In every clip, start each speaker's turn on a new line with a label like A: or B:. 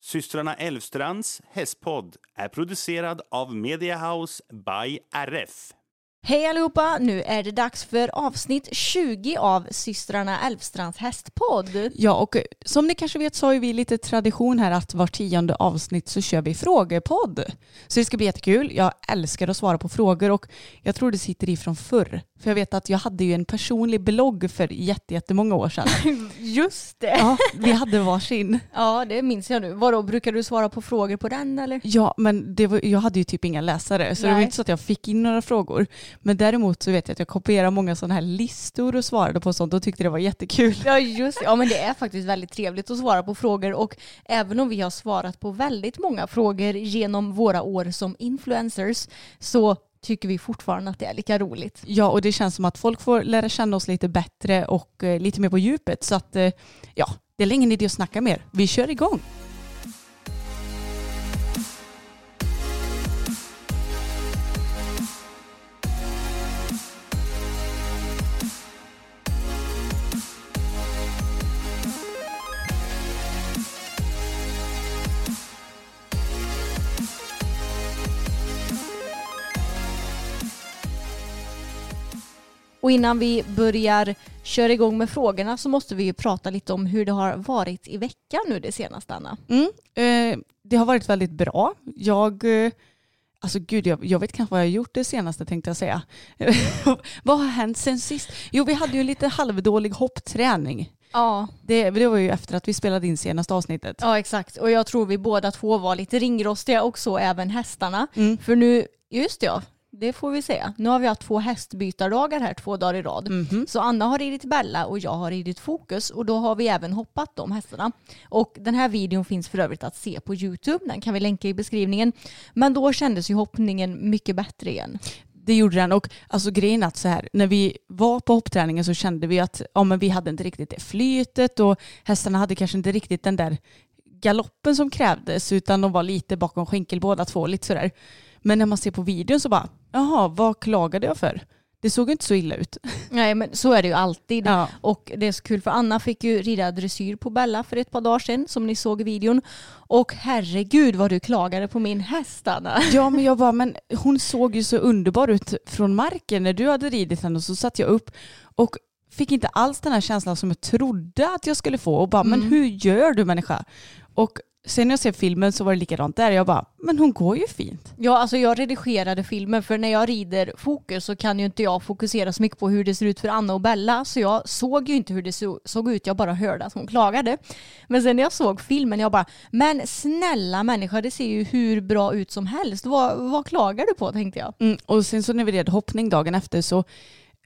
A: Systrarna Elvstrands hästpodd är producerad av Media House by RF.
B: Hej allihopa! Nu är det dags för avsnitt 20 av systrarna Elfstrands hästpodd.
C: Ja, och som ni kanske vet så har ju vi lite tradition här att var tionde avsnitt så kör vi frågepodd. Så det ska bli jättekul. Jag älskar att svara på frågor och jag tror det sitter i från förr. För jag vet att jag hade ju en personlig blogg för jätte- jättemånga år sedan.
B: Just det!
C: Ja, vi hade varsin.
B: Ja, det minns jag nu. Vadå, brukar du svara på frågor på den eller?
C: Ja, men det var, jag hade ju typ inga läsare så det var
B: Nej.
C: inte så att jag fick in några frågor. Men däremot så vet jag att jag kopierade många sådana här listor och svarade på sånt och tyckte det var jättekul.
B: Ja, just. Ja, men det är faktiskt väldigt trevligt att svara på frågor och även om vi har svarat på väldigt många frågor genom våra år som influencers så tycker vi fortfarande att det är lika roligt.
C: Ja, och det känns som att folk får lära känna oss lite bättre och eh, lite mer på djupet. Så att, eh, ja, det är ingen idé att snacka mer. Vi kör igång.
B: Och innan vi börjar köra igång med frågorna så måste vi ju prata lite om hur det har varit i veckan nu det senaste Anna.
C: Mm. Eh, det har varit väldigt bra. Jag, eh, alltså gud, jag, jag vet kanske vad jag har gjort det senaste tänkte jag säga. vad har hänt sen sist? Jo, vi hade ju lite halvdålig hoppträning.
B: Ja,
C: Det, det var ju efter att vi spelade in senaste avsnittet.
B: ja exakt. Och jag tror vi båda två var lite ringrostiga och så även hästarna.
C: Mm.
B: För nu, just det, ja, det får vi säga. Nu har vi haft två hästbytardagar här två dagar i rad.
C: Mhm.
B: Så Anna har ridit Bella och jag har ridit Fokus och då har vi även hoppat de hästarna. Och den här videon finns för övrigt att se på YouTube, den kan vi länka i beskrivningen. Men då kändes ju hoppningen mycket bättre igen.
C: Det gjorde den och alltså grejen att så här, när vi var på hoppträningen så kände vi att ja, men vi hade inte riktigt det flytet och hästarna hade kanske inte riktigt den där galoppen som krävdes utan de var lite bakom skänkel båda två, lite sådär. Men när man ser på videon så bara, jaha, vad klagade jag för? Det såg inte så illa ut.
B: Nej men så är det ju alltid.
C: Ja.
B: Och det är så kul för Anna fick ju rida dressyr på Bella för ett par dagar sedan som ni såg i videon. Och herregud vad du klagade på min häst Anna.
C: Ja men jag bara, men hon såg ju så underbar ut från marken när du hade ridit henne och så satt jag upp och fick inte alls den här känslan som jag trodde att jag skulle få och bara, men hur gör du människa? Och sen när jag ser filmen så var det likadant där. Jag bara, men hon går ju fint.
B: Ja alltså jag redigerade filmen för när jag rider fokus så kan ju inte jag fokusera så mycket på hur det ser ut för Anna och Bella så jag såg ju inte hur det så- såg ut, jag bara hörde att hon klagade. Men sen när jag såg filmen jag bara, men snälla människa det ser ju hur bra ut som helst, vad, vad klagar du på tänkte jag.
C: Mm, och sen så när vi red hoppning dagen efter så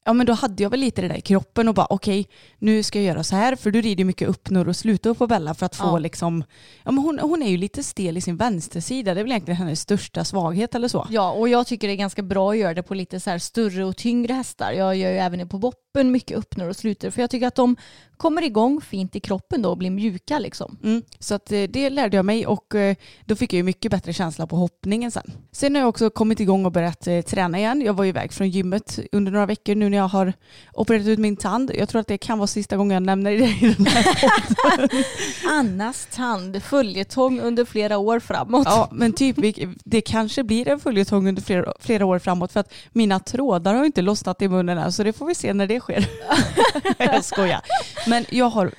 C: Ja men då hade jag väl lite det där i kroppen och bara okej nu ska jag göra så här för du rider mycket uppnår och slutar på Bella för att få
B: Ja.
C: liksom Ja men hon, hon är ju lite stel i sin vänstersida det är väl egentligen hennes största svaghet eller så.
B: Ja, och jag tycker det är ganska bra att göra det på lite så här större och tyngre hästar. Jag gör ju även på boppen mycket öppnor och sluter för jag tycker att de kommer igång fint i kroppen då och blir mjuka liksom.
C: Mm, så att eh, det lärde jag mig och eh, då fick jag ju mycket bättre känsla på hoppningen sen. Sen har jag också kommit igång och börjat eh, träna igen. Jag var iväg från gymmet under några veckor nu när jag har opererat ut min tand. Jag tror att det kan vara sista gången jag nämner det i den här.
B: Annas tand, följetong under flera år framåt.
C: Ja, men typ det kanske blir en följetong under flera, flera år framåt för att mina trådar har inte lossnat i munnen än så det får vi se när det sker. jag skojar. Men jag har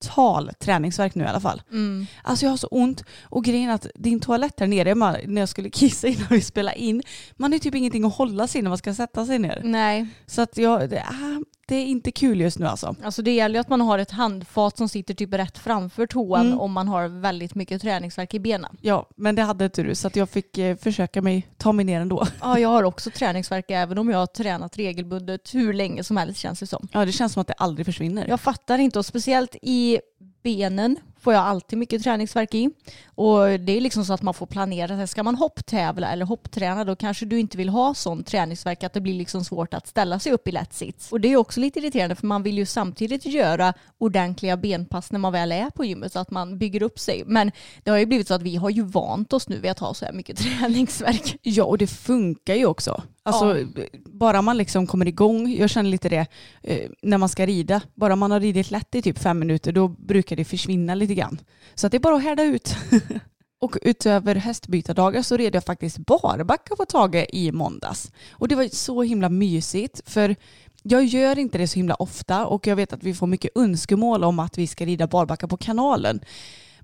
C: total träningsverk nu i alla fall.
B: Mm.
C: Alltså jag har så ont och grejen är att din toalett där nere, när jag skulle kissa innan vi spelade in, man har typ ingenting att hålla sig när man ska sätta sig ner.
B: Nej,
C: Så att jag, det, ah, det är inte kul just nu alltså.
B: alltså det gäller ju att man har ett handfat som sitter typ rätt framför toan
C: Mm.
B: om man har väldigt mycket träningsverk i benen.
C: Ja, men det hade inte du så att jag fick eh, försöka mig ta mig ner ändå.
B: Ja, jag har också träningsverk även om jag har tränat regelbundet hur länge som helst känns det som.
C: Ja, det känns som att det aldrig försvinner.
B: Jag fattar inte och speciellt i benen får jag alltid mycket träningsverk i. Och det är liksom så att man får planera. Ska man hopptävla eller hoppträna då kanske du inte vill ha sån träningsverk att det blir liksom svårt att ställa sig upp i lätt sits. Och det är också lite irriterande för man vill ju samtidigt göra ordentliga benpass när man väl är på gymmet så att man bygger upp sig. Men det har ju blivit så att vi har ju vant oss nu vid att ha så här mycket träningsverk.
C: Ja, och det funkar ju också. Alltså, bara man liksom kommer igång, jag känner lite det eh, när man ska rida. Bara man har ridit lätt i typ fem minuter då brukar det försvinna lite grann. Så att det är bara att härda ut. och utöver hästbytardagar så red jag faktiskt barbacka på Tage i måndags. Och det var så himla mysigt för jag gör inte det så himla ofta och jag vet att vi får mycket önskemål om att vi ska rida barbacka på kanalen.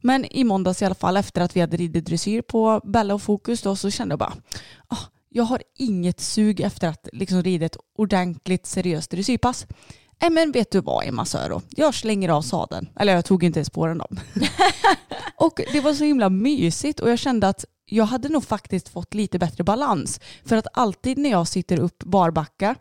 C: Men i måndags i alla fall efter att vi hade ridit dressyr på Bella och Fokus då så kände jag bara ah, jag har inget sug efter att liksom rida ett ordentligt seriöst dressyrpass. Nej men vet du vad Emma Söro, jag slänger av sadeln. Eller jag tog inte ens på den då. och det var så himla mysigt och jag kände att jag hade nog faktiskt fått lite bättre balans. För att alltid när jag sitter upp barbacka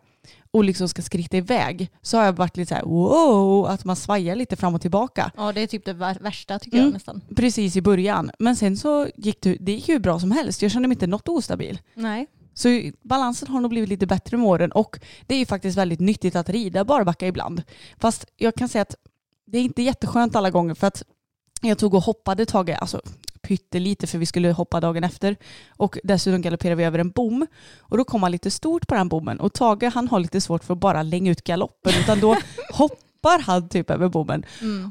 C: och liksom ska skritta iväg så har jag varit lite så här wow, att man svajar lite fram och tillbaka.
B: Ja det är typ det vär- värsta tycker
C: Mm.
B: jag nästan.
C: Precis i början. Men sen så gick det, det gick ju bra som helst. Jag kände mig inte något ostabil.
B: Nej.
C: Så balansen har nog blivit lite bättre med åren och det är ju faktiskt väldigt nyttigt att rida barbacka ibland. Fast jag kan säga att det är inte jätteskönt alla gånger för att jag tog och hoppade Tage, alltså pyttelite för vi skulle hoppa dagen efter och dessutom galopperade vi över en bom och då kom han lite stort på den bommen och Tage han har lite svårt för att bara länga ut galoppen utan då hoppar han typ över bommen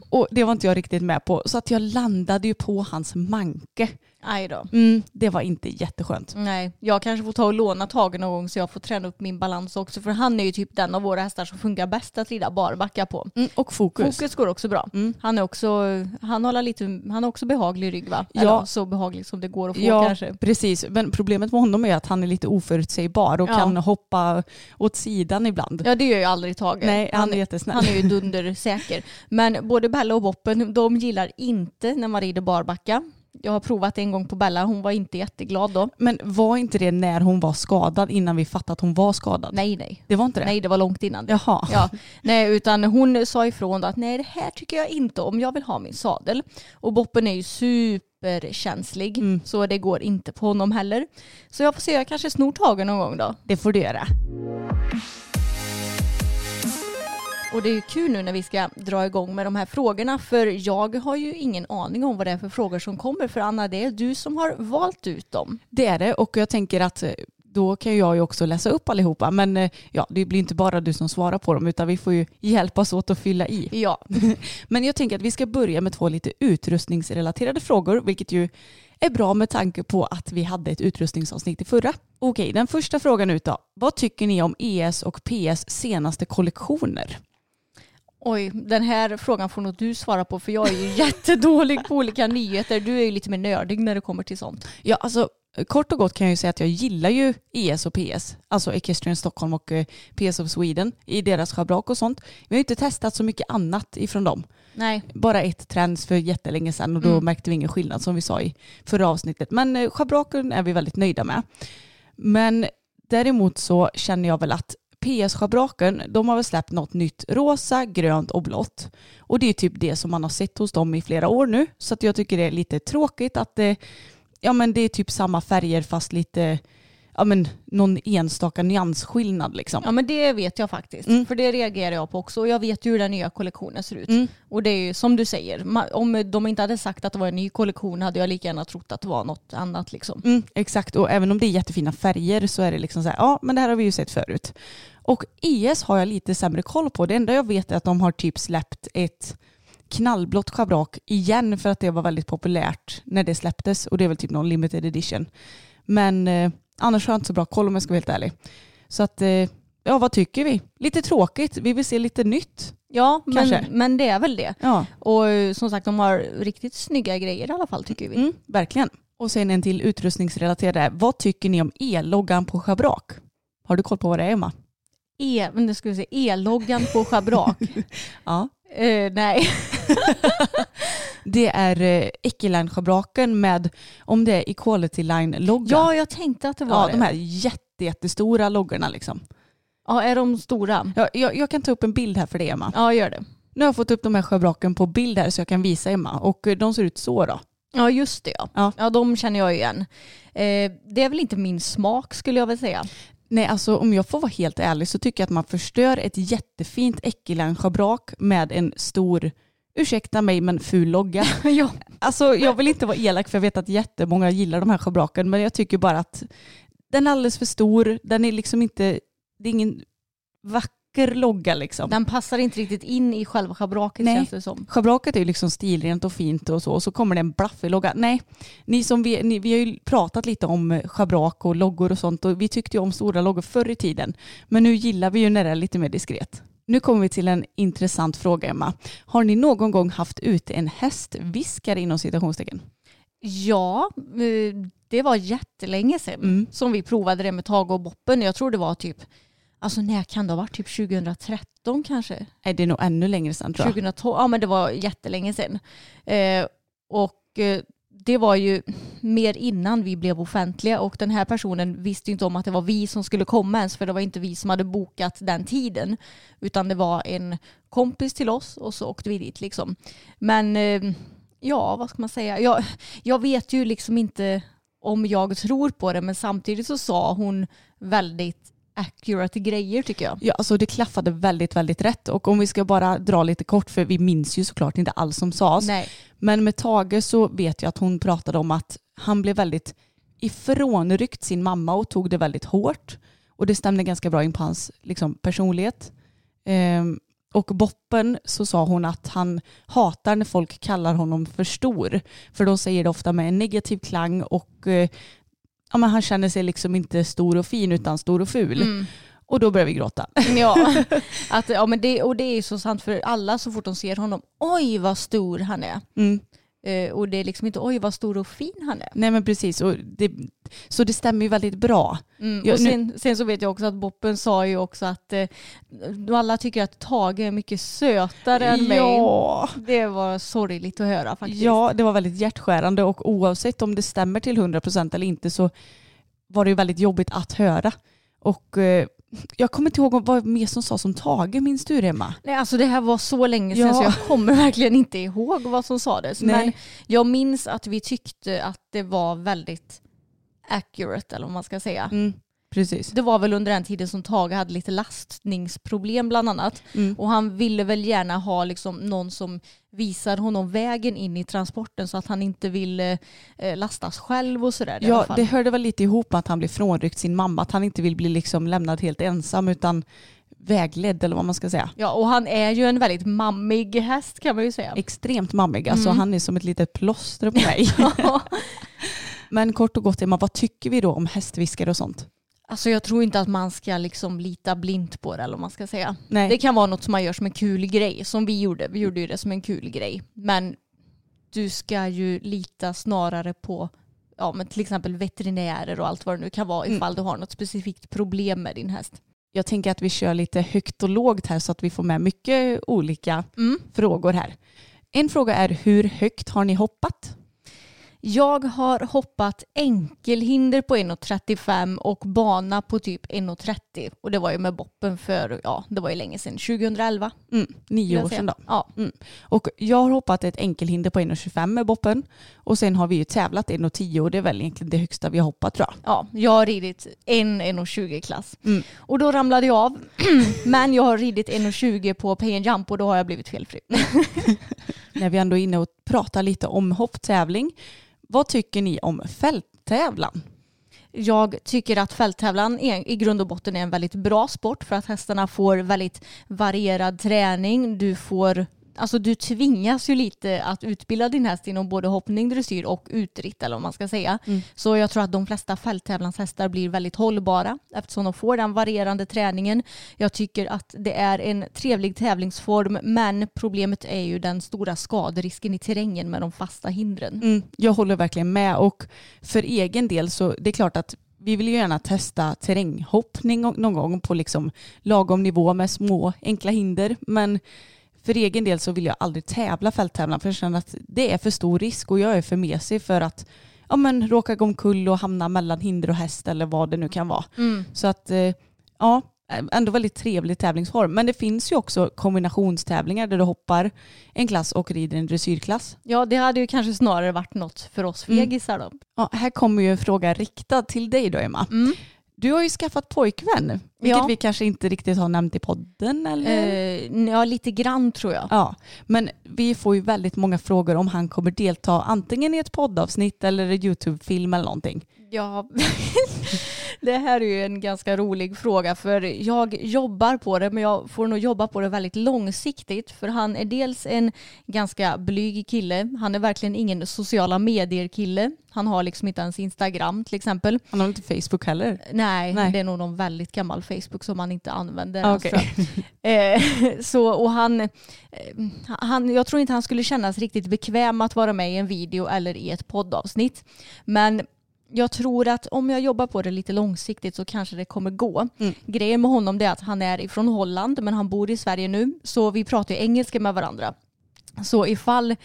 C: och det var inte jag riktigt med på så att jag landade ju på hans manke.
B: Aj då.
C: Mm, det var inte jätteskönt.
B: Nej, jag kanske får ta och låna Tage någon gång så jag får träna upp min balans också. För han är ju typ den av våra hästar som funkar bäst att rida barbacka på.
C: Mm, och fokus.
B: Fokus går också bra.
C: Mm.
B: Han är också, han håller lite, han har också behaglig rygg va?
C: Ja.
B: Eller så behaglig som det går att få
C: Ja,
B: kanske.
C: precis. Men problemet med honom är att han är lite oförutsägbar och
B: Ja.
C: kan hoppa åt sidan ibland.
B: Ja det gör ju aldrig Tage.
C: Nej, han är jättesnäll.
B: Han är ju dundersäker. Men både Bella och Boppen, de gillar inte när man rider barbacka. Jag har provat en gång på Bella, hon var inte jätteglad då.
C: Men var inte det när hon var skadad innan vi fattade att hon var skadad?
B: Nej nej.
C: Det var inte det?
B: Nej det var långt innan.
C: Jaha.
B: Ja, nej, utan hon sa ifrån då att nej det här tycker jag inte om, jag vill ha min sadel. Och Boppen är ju superkänslig
C: Mm.
B: så det går inte på honom heller. Så jag får se, jag kanske snor tagen någon gång då.
C: Det får du göra.
B: Och det är ju kul nu när vi ska dra igång med de här frågorna för jag har ju ingen aning om vad det är för frågor som kommer för Anna det är du som har valt ut dem.
C: Det är det och jag tänker att eh, då kan jag ju också läsa upp allihopa men eh, ja, det blir inte bara du som svarar på dem utan vi får ju hjälpas åt att fylla i.
B: Ja,
C: Men jag tänker att vi ska börja med två lite utrustningsrelaterade frågor, vilket ju är bra med tanke på att vi hade ett utrustningsavsnitt i förra. Okej, den första frågan ut då. Vad tycker ni om ES och PS senaste kollektioner?
B: Oj den här frågan får nog du svara på för jag är ju jättedålig på olika nyheter. Du är ju lite mer nördig när det kommer till sånt.
C: Ja, alltså kort och gott kan jag ju säga att jag gillar ju ES och PS, alltså Equestrian Stockholm och eh, PS of Sweden i deras schabrak och sånt. Vi har ju inte testat så mycket annat ifrån dem.
B: Nej,
C: Bara ett trends för jättelänge sedan och då
B: Mm.
C: märkte vi ingen skillnad som vi sa i förra avsnittet. Men eh, schabraken är vi väldigt nöjda med. Men däremot så känner jag väl att PS-schabraken, de har väl släppt något nytt rosa, grönt och blått. Och det är typ det som man har sett hos dem i flera år nu. Så att jag tycker det är lite tråkigt att det, ja men det är typ samma färger fast lite, ja men någon enstaka nyansskillnad liksom.
B: Ja men det vet jag faktiskt.
C: Mm.
B: För det reagerar jag på också. Och jag vet ju hur den nya kollektionen ser ut.
C: Mm.
B: Och det är ju som du säger, om de inte hade sagt att det var en ny kollektion hade jag lika gärna trott att det var något annat liksom.
C: Mm, exakt, och även om det är jättefina färger så är det liksom så här, ja men det här har vi ju sett förut. Och ES har jag lite sämre koll på. Det enda jag vet är att de har typ släppt ett knallblått schabrak igen för att det var väldigt populärt när det släpptes och det är väl typ någon limited edition. Men eh, annars har jag inte så bra koll om jag ska vara helt ärlig. Så att, eh, ja vad tycker vi? Lite tråkigt, vi vill se lite nytt.
B: Ja, men,
C: Kanske.
B: men det är väl det.
C: Ja,
B: Och eh, som sagt, de har riktigt snygga grejer i alla fall tycker vi.
C: mm, verkligen. Och sen en till utrustningsrelaterad. Vad tycker ni om e-loggan på schabrak? Har du koll på vad det är Emma?
B: E, men det ska vi se, E-loggan på schabrak.
C: Ja.
B: Eh, nej.
C: Det är eh, Equiline-schabraken med, om det är Equality Line-logga.
B: Ja, jag tänkte att det var
C: ja,
B: det.
C: de här jätte, jättestora loggorna liksom.
B: Ja, är de stora?
C: Ja, jag, jag kan ta upp en bild här för dig Emma.
B: Ja, gör det.
C: Nu har jag fått upp de här schabraken på bild här så jag kan visa Emma. Och eh, de ser ut så då.
B: Ja, just det ja.
C: Ja.
B: Ja, de känner jag igen. Eh, det är väl inte min smak skulle jag väl säga.
C: Nej, alltså om jag får vara helt ärlig så tycker jag att man förstör ett jättefint Equiline-schabrak med en stor, ursäkta mig, men ful logga.
B: ja.
C: Alltså jag vill inte vara elak för jag vet att jättemånga gillar de här schabraken men jag tycker bara att den är alldeles för stor. Den är liksom inte, det är ingen vacker logga liksom.
B: Den passar inte riktigt in i själva schabraket
C: Nej.
B: känns det som.
C: Schabraket är ju liksom stilrent och fint och så och så kommer det en blaffig logga. Nej, ni som vi, ni, vi har ju pratat lite om schabrak och loggor och sånt och vi tyckte ju om stora loggor förr i tiden. Men nu gillar vi ju när det är lite mer diskret. Nu kommer vi till en intressant fråga Emma. Har ni någon gång haft ute en hästviskare inom citationstecken?
B: Ja, eh, det var jättelänge sedan
C: Mm.
B: som vi provade det med Tage och Boppen. Jag tror det var typ, alltså när kan det ha varit? Typ 2013 kanske?
C: Nej, det är nog ännu längre sedan tror jag.
B: 2012, ja men det var jättelänge sedan. Eh, och eh, det var ju mer innan vi blev offentliga och den här personen visste ju inte om att det var vi som skulle komma ens för det var inte vi som hade bokat den tiden utan det var en kompis till oss och så åkte vi dit liksom. Men eh, ja, vad ska man säga? Jag, jag vet ju liksom inte om jag tror på det men samtidigt så sa hon väldigt accurate grejer tycker jag.
C: Ja, alltså det klaffade väldigt, väldigt rätt. Och om vi ska bara dra lite kort, för vi minns ju såklart inte allt som sades.
B: Nej.
C: Men med Tage så vet jag att hon pratade om att han blev väldigt ifrånryckt sin mamma och tog det väldigt hårt. Och det stämde ganska bra in på hans liksom, personlighet. Ehm, och Boppen så sa hon att han hatar när folk kallar honom för stor. För de säger det ofta med en negativ klang och eh, ja, men han känner sig liksom inte stor och fin utan stor och ful.
B: Mm.
C: Och då börjar vi gråta.
B: Ja, att, ja men det, och det är så sant för alla så fort de ser honom, oj vad stor han är.
C: Mm.
B: Eh, och det är liksom inte oj vad stor och fin han är.
C: Nej men precis, och det, så det stämmer ju väldigt bra.
B: Mm, och sen, sen så vet jag också att Boppen sa ju också att eh, alla tycker att Tage är mycket sötare än mig.
C: Ja.
B: Det var sorgligt att höra faktiskt.
C: Ja, det var väldigt hjärtskärande och oavsett om det stämmer till 100% eller inte så var det ju väldigt jobbigt att höra. Och eh, jag kommer inte ihåg vad mer som sades om Tage, minns du det Emma?
B: Nej, alltså det här var så länge sedan
C: Ja.
B: så jag kommer verkligen inte ihåg vad som sades.
C: Nej.
B: Men jag minns att vi tyckte att det var väldigt accurate eller vad man ska säga.
C: Mm, precis.
B: Det var väl under den tiden som Tage hade lite lastningsproblem bland annat.
C: Mm.
B: Och han ville väl gärna ha liksom någon som visar honom vägen in i transporten så att han inte ville eh, lastas själv och sådär.
C: Ja, det hörde väl lite ihop med att han blev frånryckt sin mamma, att han inte vill bli liksom lämnad helt ensam utan vägledd eller vad man ska säga.
B: ja, och han är ju en väldigt mammig häst kan man ju säga.
C: Extremt mammig, alltså
B: Mm.
C: han är som ett litet plåster på mig. Men kort och gott Emma, vad tycker vi då om hästviskare och sånt?
B: Alltså jag tror inte att man ska liksom lita blint på det eller vad man ska säga.
C: Nej.
B: Det kan vara något som man gör som en kul grej som vi gjorde. Vi gjorde ju det som en kul grej. Men du ska ju lita snarare på ja, men till exempel veterinärer och allt vad det nu kan vara ifall du har något specifikt problem med din häst.
C: Jag tänker att vi kör lite högt och lågt här så att vi får med mycket olika
B: Mm.
C: frågor här. En fråga är hur högt har ni hoppat?
B: Jag har hoppat enkelhinder på 1,35 och bana på typ 1,30 och det var ju med boppen för, ja det var ju länge sedan, 2011.
C: Mm, nio år sedan då.
B: Ja.
C: Mm. Och jag har hoppat ett enkelhinder på 1,25 med boppen och sen har vi ju tävlat 1,10 och det är väl egentligen det högsta vi har hoppat tror jag.
B: Ja, jag har ridit en 1,20 klass.
C: Mm.
B: Och då ramlade jag av. Men jag har ridit 1,20 på pay and jump och då har jag blivit felfri.
C: När vi ändå är inne och pratar lite om hopptävling. Vad tycker ni om fälttävlan?
B: Jag tycker att fälttävlan är, i grund och botten är en väldigt bra sport för att hästarna får väldigt varierad träning. Du får alltså du tvingas ju lite att utbilda din häst inom både hoppning, dressyr och utritt eller vad man ska säga. Så jag tror att de flesta fälttävlanshästar blir väldigt hållbara eftersom de får den varierande träningen. Jag tycker att det är en trevlig tävlingsform men problemet är ju den stora skaderisken i terrängen med de fasta hindren.
C: Mm, jag håller verkligen med och för egen del så det är klart att vi vill ju gärna testa terränghoppning någon gång på liksom lagom nivå med små enkla hinder men för egen del så vill jag aldrig tävla fälttävlan för jag känner att det är för stor risk och jag är för mesig för att ja, men, råka gå omkull och hamna mellan hinder och häst eller vad det nu kan vara. Så att eh, ja, ändå väldigt trevlig tävlingsform. Men det finns ju också kombinationstävlingar där du hoppar en klass och rider en dressyrklass.
B: Ja, det hade ju kanske snarare varit något för oss fegisar då.
C: Ja, här kommer ju en fråga riktad till dig då Emma. Du har ju skaffat pojkvän, vilket
B: Ja.
C: vi kanske inte riktigt har nämnt i podden eller?
B: Eh, ja, lite grann tror jag.
C: Ja, men vi får ju väldigt många frågor om han kommer delta antingen i ett poddavsnitt eller en YouTube-film eller någonting.
B: Ja, det här är ju en ganska rolig fråga för jag jobbar på det men jag får nog jobba på det väldigt långsiktigt för han är dels en ganska blyg kille. Han är verkligen ingen sociala medier kille. Han har liksom inte ens Instagram till exempel.
C: Han har inte Facebook heller?
B: Nej,
C: Nej.
B: det är nog någon väldigt gammal Facebook som han inte använder. Tror jag. eh, så, och han, eh, han, jag tror inte han skulle kännas riktigt bekväm att vara med i en video eller i ett poddavsnitt. Men jag tror att om jag jobbar på det lite långsiktigt så kanske det kommer gå. Grejen med honom är att han är ifrån Holland men han bor i Sverige nu så vi pratar ju engelska med varandra. Så ifall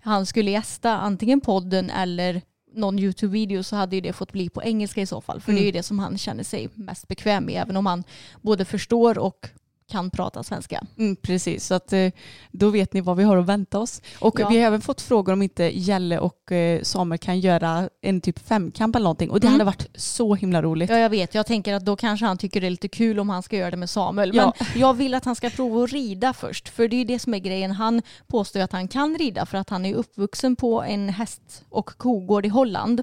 B: han skulle gästa antingen podden eller någon YouTube-video så hade ju det fått bli på engelska i så fall. För det är ju det som han känner sig mest bekväm med även om han både förstår och kan prata svenska.
C: Mm, precis, så att, eh, då vet ni vad vi har att vänta oss. Och
B: Ja.
C: vi har även fått frågor om inte Jelle och eh, Samuel kan göra en typ femkamp eller någonting. Och det
B: Mm.
C: hade varit så himla roligt.
B: Ja jag vet, jag tänker att då kanske han tycker det är lite kul om han ska göra det med Samuel.
C: Ja.
B: Men jag vill att han ska prova att rida först. För det är ju det som är grejen. Han påstår ju att han kan rida för att han är uppvuxen på en häst och kogård i Holland.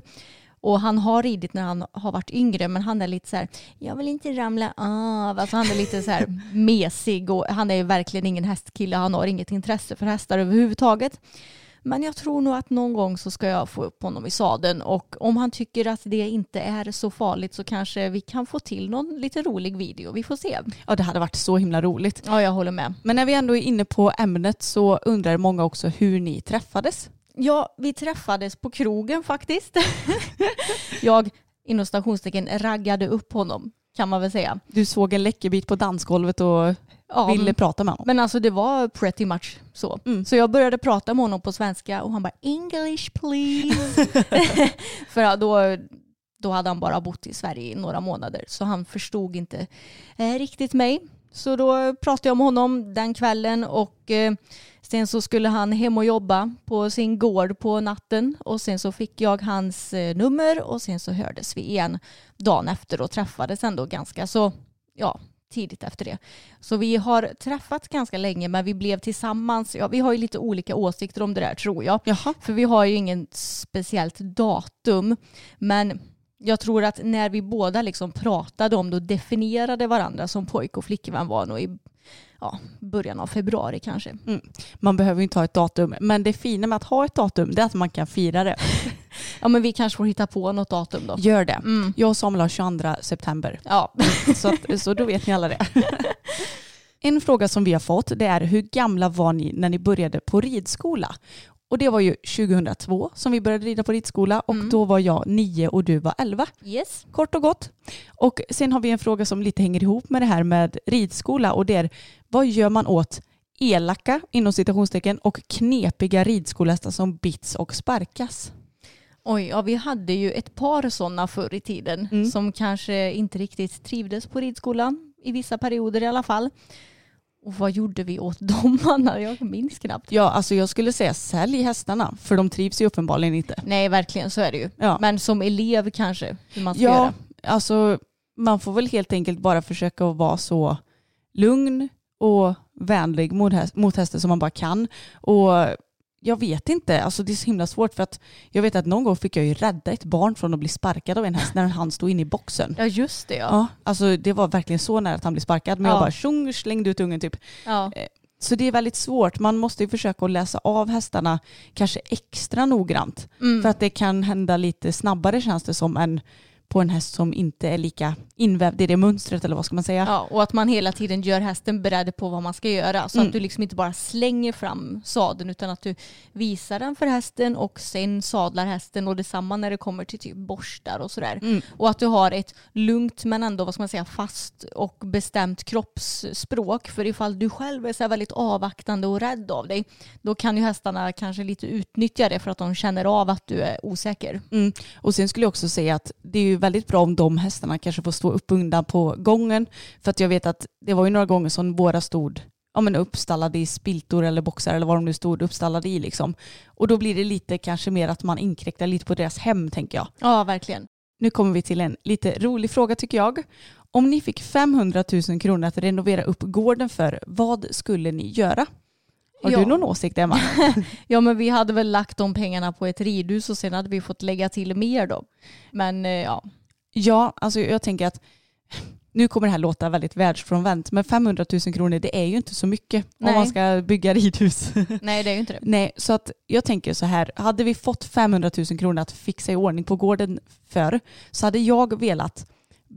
B: Och han har ridit när han har varit yngre men han är lite så här, jag vill inte ramla av. Alltså han är lite så här mesig och han är ju verkligen ingen hästkille. Han har inget intresse för hästar överhuvudtaget. Men jag tror nog att någon gång så ska jag få upp honom i sadeln och om han tycker att det inte är så farligt så kanske vi kan få till någon lite rolig video. Vi får se.
C: Ja, det hade varit så himla roligt.
B: Ja, jag håller med.
C: Men när vi ändå är inne på ämnet så undrar många också hur ni träffades.
B: Ja, vi träffades på krogen faktiskt. jag, inom stationstecken, raggade upp honom kan man väl säga.
C: Du såg en läckerbit på dansgolvet och
B: Ja,
C: ville
B: men-
C: prata med honom.
B: Men alltså det var pretty much så.
C: Mm.
B: Så jag började prata med honom på svenska och han bara English please. För då, då hade han bara bott i Sverige i några månader så han förstod inte eh, riktigt mig. Så då pratade jag med honom den kvällen och eh, sen så skulle han hem och jobba på sin gård på natten och sen så fick jag hans eh, nummer och sen så hördes vi igen dagen efter och träffades ändå ganska så ja, tidigt efter det. Så vi har träffats ganska länge men vi blev tillsammans, ja vi har ju lite olika åsikter om det där tror jag.
C: Jaha.
B: För vi har ju ingen speciellt datum. Men jag tror att när vi båda liksom pratade om det och definierade varandra som pojk och flickvän var nog i ja, början av februari kanske.
C: Man behöver inte ha ett datum. Men det fina med att ha ett datum det är att man kan fira det.
B: Ja men vi kanske får hitta på något datum då.
C: Gör det.
B: Mm.
C: Jag och Samuel har 22 september.
B: Ja.
C: Så, att, så då vet ni alla det. En fråga som vi har fått det är hur gamla var ni när ni började på ridskola? Och det var ju 2002 som vi började rida på ridskola och då var jag nio och du var elva.
B: Yes.
C: Kort och gott. Och sen har vi en fråga som lite hänger ihop med det här med ridskola och det är vad gör man åt elaka inom citationstecken och knepiga ridskolehästar som bits och sparkas?
B: Oj, ja vi hade ju ett par sådana förr i tiden
C: Mm.
B: som kanske inte riktigt trivdes på ridskolan i vissa perioder i alla fall. Och vad gjorde vi åt dem Anna? Jag minns knappt.
C: Ja, alltså jag skulle säga sälj hästarna för de trivs ju uppenbarligen inte.
B: Nej, verkligen så är det ju.
C: Ja.
B: Men som elev kanske, hur man ska
C: Ja,
B: göra.
C: alltså man får väl helt enkelt bara försöka att vara så lugn och vänlig mot, häst, mot hästen som man bara kan. Och jag vet inte, alltså det är så himla svårt för att jag vet att någon gång fick jag ju rädda ett barn från att bli sparkad av en häst när han stod inne i boxen.
B: Ja, just det ja.
C: Ja, alltså det var verkligen så nära att han blev sparkad men
B: Ja.
C: jag bara tjong slängde ut ungen typ.
B: ja.
C: Så det är väldigt svårt. Man måste ju försöka att läsa av hästarna kanske extra noggrant.
B: Mm.
C: För att det kan hända lite snabbare känns det som än på en häst som inte är lika invävd i det mönstret eller vad ska man säga.
B: Ja, och att man hela tiden gör hästen beredd på vad man ska göra. Så
C: Mm.
B: att du liksom inte bara slänger fram sadeln utan att du visar den för hästen och sen sadlar hästen och detsamma när det kommer till typ borstar och sådär.
C: Mm.
B: Och att du har ett lugnt men ändå vad ska man säga fast och bestämt kroppsspråk. För ifall du själv är så väldigt avvaktande och rädd av dig då kan ju hästarna kanske lite utnyttja det för att de känner av att du är osäker.
C: Mm. Och sen skulle jag också säga att det är ju väldigt bra om de hästarna kanske får stå upp undan på gången. För att jag vet att det var ju några gånger som våra stod ja, men uppstallade i spiltor eller boxar eller vad de nu stod uppstallade i liksom. Och då blir det lite kanske mer att man inkräktar lite på deras hem tänker jag.
B: Ja, verkligen.
C: Nu kommer vi till en lite rolig fråga tycker jag. Om ni fick 500 000 kronor att renovera upp gården för, vad skulle ni göra? Har
B: Ja.
C: du någon åsikt Emma?
B: Ja men vi hade väl lagt de pengarna på ett ridhus och sen hade vi fått lägga till mer då. Men eh, ja,
C: Ja, alltså jag tänker att nu kommer det här låta väldigt världsfrånvänt, men 500 000 kronor det är ju inte så mycket
B: Nej.
C: om man ska bygga ridhus.
B: nej det är ju inte det.
C: Nej, så att jag tänker så här, hade vi fått 500 000 kronor att fixa i ordning på gården för så hade jag velat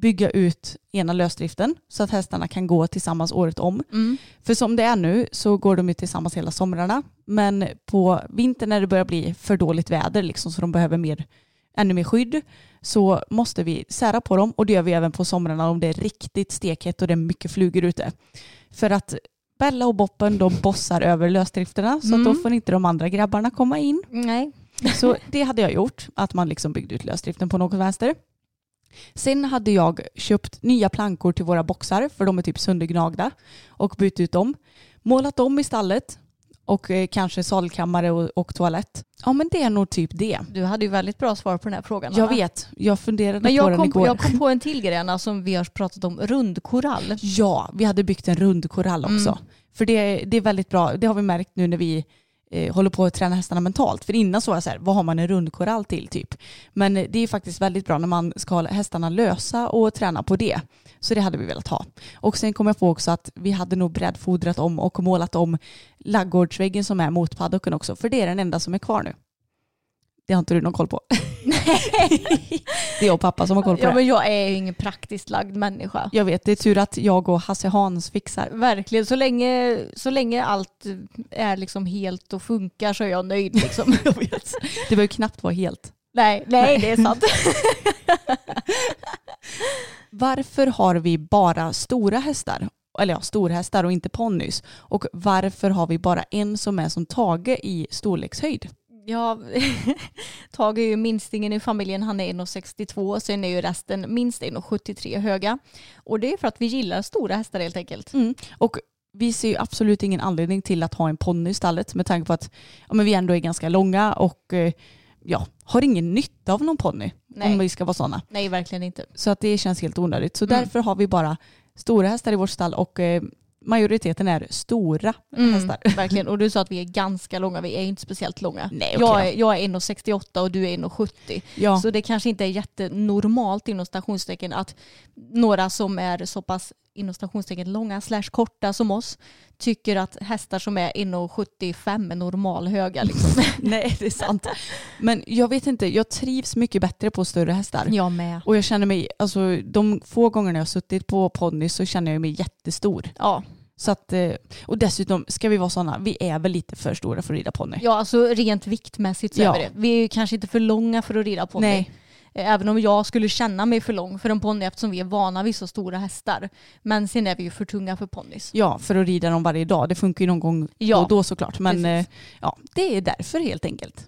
C: bygga ut ena lösdriften så att hästarna kan gå tillsammans året om.
B: Mm.
C: För som det är nu så går de ju tillsammans hela somrarna. Men på vintern när det börjar bli för dåligt väder liksom, så de behöver mer, ännu mer skydd så måste vi sära på dem och det gör vi även på somrarna om det är riktigt stekhett och det är mycket flugor ute. För att Bella och Boppen de bossar över lösdrifterna så att då
B: Mm.
C: får inte de andra grabbarna komma in.
B: Nej.
C: Så det hade jag gjort, att man liksom byggde ut lösdriften på något vänster. Sen hade jag köpt nya plankor till våra boxar, för de är typ söndergnagda, och bytt ut dem. Målat om i stallet och eh, kanske sadelkammare och, och toalett. Ja men det är nog typ det.
B: Du hade ju väldigt bra svar på den här frågan.
C: Jag
B: Anna.
C: vet, jag funderade
B: Men
C: på
B: jag
C: den
B: kom,
C: igår.
B: jag kom på en till grej Anna, som vi har pratat om, rundkorall.
C: Ja, vi hade byggt en rund korall också.
B: Mm.
C: För det, det är väldigt bra, det har vi märkt nu när vi eh, håller på att träna hästarna mentalt. För innan så var jag så här, vad har man en rundkorall till typ? Men det är faktiskt väldigt bra när man ska hålla hästarna lösa och träna på det. Så det hade vi velat ha. Och sen kom jag på också att vi hade nog breddfodrat om och målat om laggårdsväggen som är mot paddocken också. För det är den enda som är kvar nu. Det har inte du någon koll på. det är jag och pappa som har koll på
B: Ja
C: det.
B: men jag är ju ingen praktiskt lagd människa.
C: Jag vet, det är tur att jag och Hasse Hans fixar.
B: Verkligen, så länge, så länge allt är liksom helt och funkar så är jag nöjd. Liksom.
C: Jag vet. Det behöver knappt vara helt.
B: nej, nej, det är sant.
C: Varför har vi bara stora hästar? Eller ja, storhästar och inte ponnys. Och varför har vi bara en som är som Tage i storlekshöjd?
B: Ja, Tage är ju minstingen i familjen, han är 1,62 sen är ju resten minst 1,73 höga. Och det är för att vi gillar stora hästar helt enkelt.
C: Mm. Och vi ser ju absolut ingen anledning till att ha en ponny i stallet med tanke på att ja, men vi ändå är ganska långa och eh, ja, har ingen nytta av någon ponny om vi ska vara sådana.
B: Nej, verkligen inte.
C: Så att det känns helt onödigt. Så
B: Mm.
C: därför har vi bara stora hästar i vårt stall och eh, majoriteten är stora hästar.
B: Mm, verkligen. Och du sa att vi är ganska långa, vi är inte speciellt långa.
C: Nej, okej
B: jag, är, jag är 1,68 och du är 1,70.
C: Ja.
B: Så det kanske inte är jättenormalt inom stationstecken att några som är så pass inom stationstecken långa slash korta som oss tycker att hästar som är 1,75 är normalhöga. Liksom.
C: Nej, det är sant. Men jag vet inte, jag trivs mycket bättre på större hästar.
B: jag med.
C: Och jag känner mig, alltså de få gångerna jag har suttit på ponny så känner jag mig jättestor.
B: Ja.
C: Så att, eh, och dessutom ska vi vara sådana, vi är väl lite för stora för att rida ponny.
B: ja, alltså rent viktmässigt så
C: Ja.
B: är vi det. Vi är ju kanske inte för långa för att rida ponny.
C: Nej.
B: Även om jag skulle känna mig för lång för en ponny eftersom vi är vana vid så stora hästar. Men sen är vi ju för tunga för ponnys.
C: Ja, för att rida dem varje dag. Det funkar ju någon gång
B: Ja,
C: då och då såklart. Men
B: precis.
C: eh, ja, det är därför helt enkelt.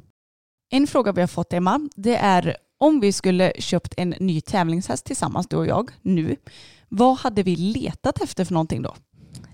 C: En fråga vi har fått Emma, det är om vi skulle köpt en ny tävlingshäst tillsammans du och jag nu, vad hade vi letat efter för någonting då?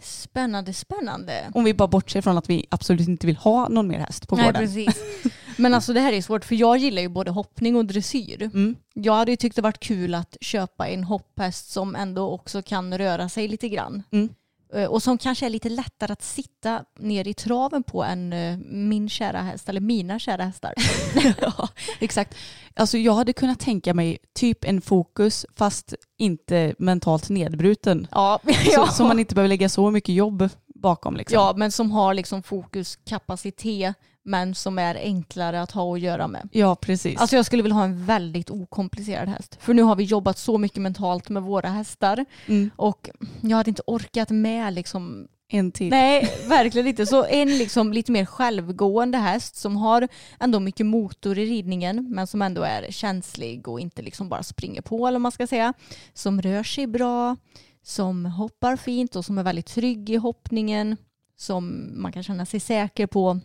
B: Spännande, spännande.
C: Om vi bara bortser från att vi absolut inte vill ha någon mer häst på
B: Nej,
C: gården.
B: precis. Men alltså det här är svårt för jag gillar ju både hoppning och dressyr.
C: Mm.
B: Jag hade ju tyckt det varit kul att köpa en hopphäst som ändå också kan röra sig lite grann.
C: Mm.
B: Eh, Och som kanske är lite lättare att sitta ner i traven på än eh, min kära häst, eller mina kära hästar.
C: ja, exakt. Alltså jag hade kunnat tänka mig typ en fokus fast inte mentalt nedbruten.
B: Ja,
C: Så, så man inte behöver lägga så mycket jobb bakom liksom.
B: Ja, men som har liksom fokus, kapacitet, men som är enklare att ha att göra med.
C: ja precis.
B: Alltså jag skulle vilja ha en väldigt okomplicerad häst. För nu har vi jobbat så mycket mentalt med våra hästar
C: mm,
B: och jag hade inte orkat med liksom
C: en till.
B: Nej, verkligen inte. Så en liksom lite mer självgående häst som har ändå mycket motor i ridningen men som ändå är känslig och inte liksom bara springer på eller man ska säga. Som rör sig bra, som hoppar fint och som är väldigt trygg i hoppningen. Som man kan känna sig säker på.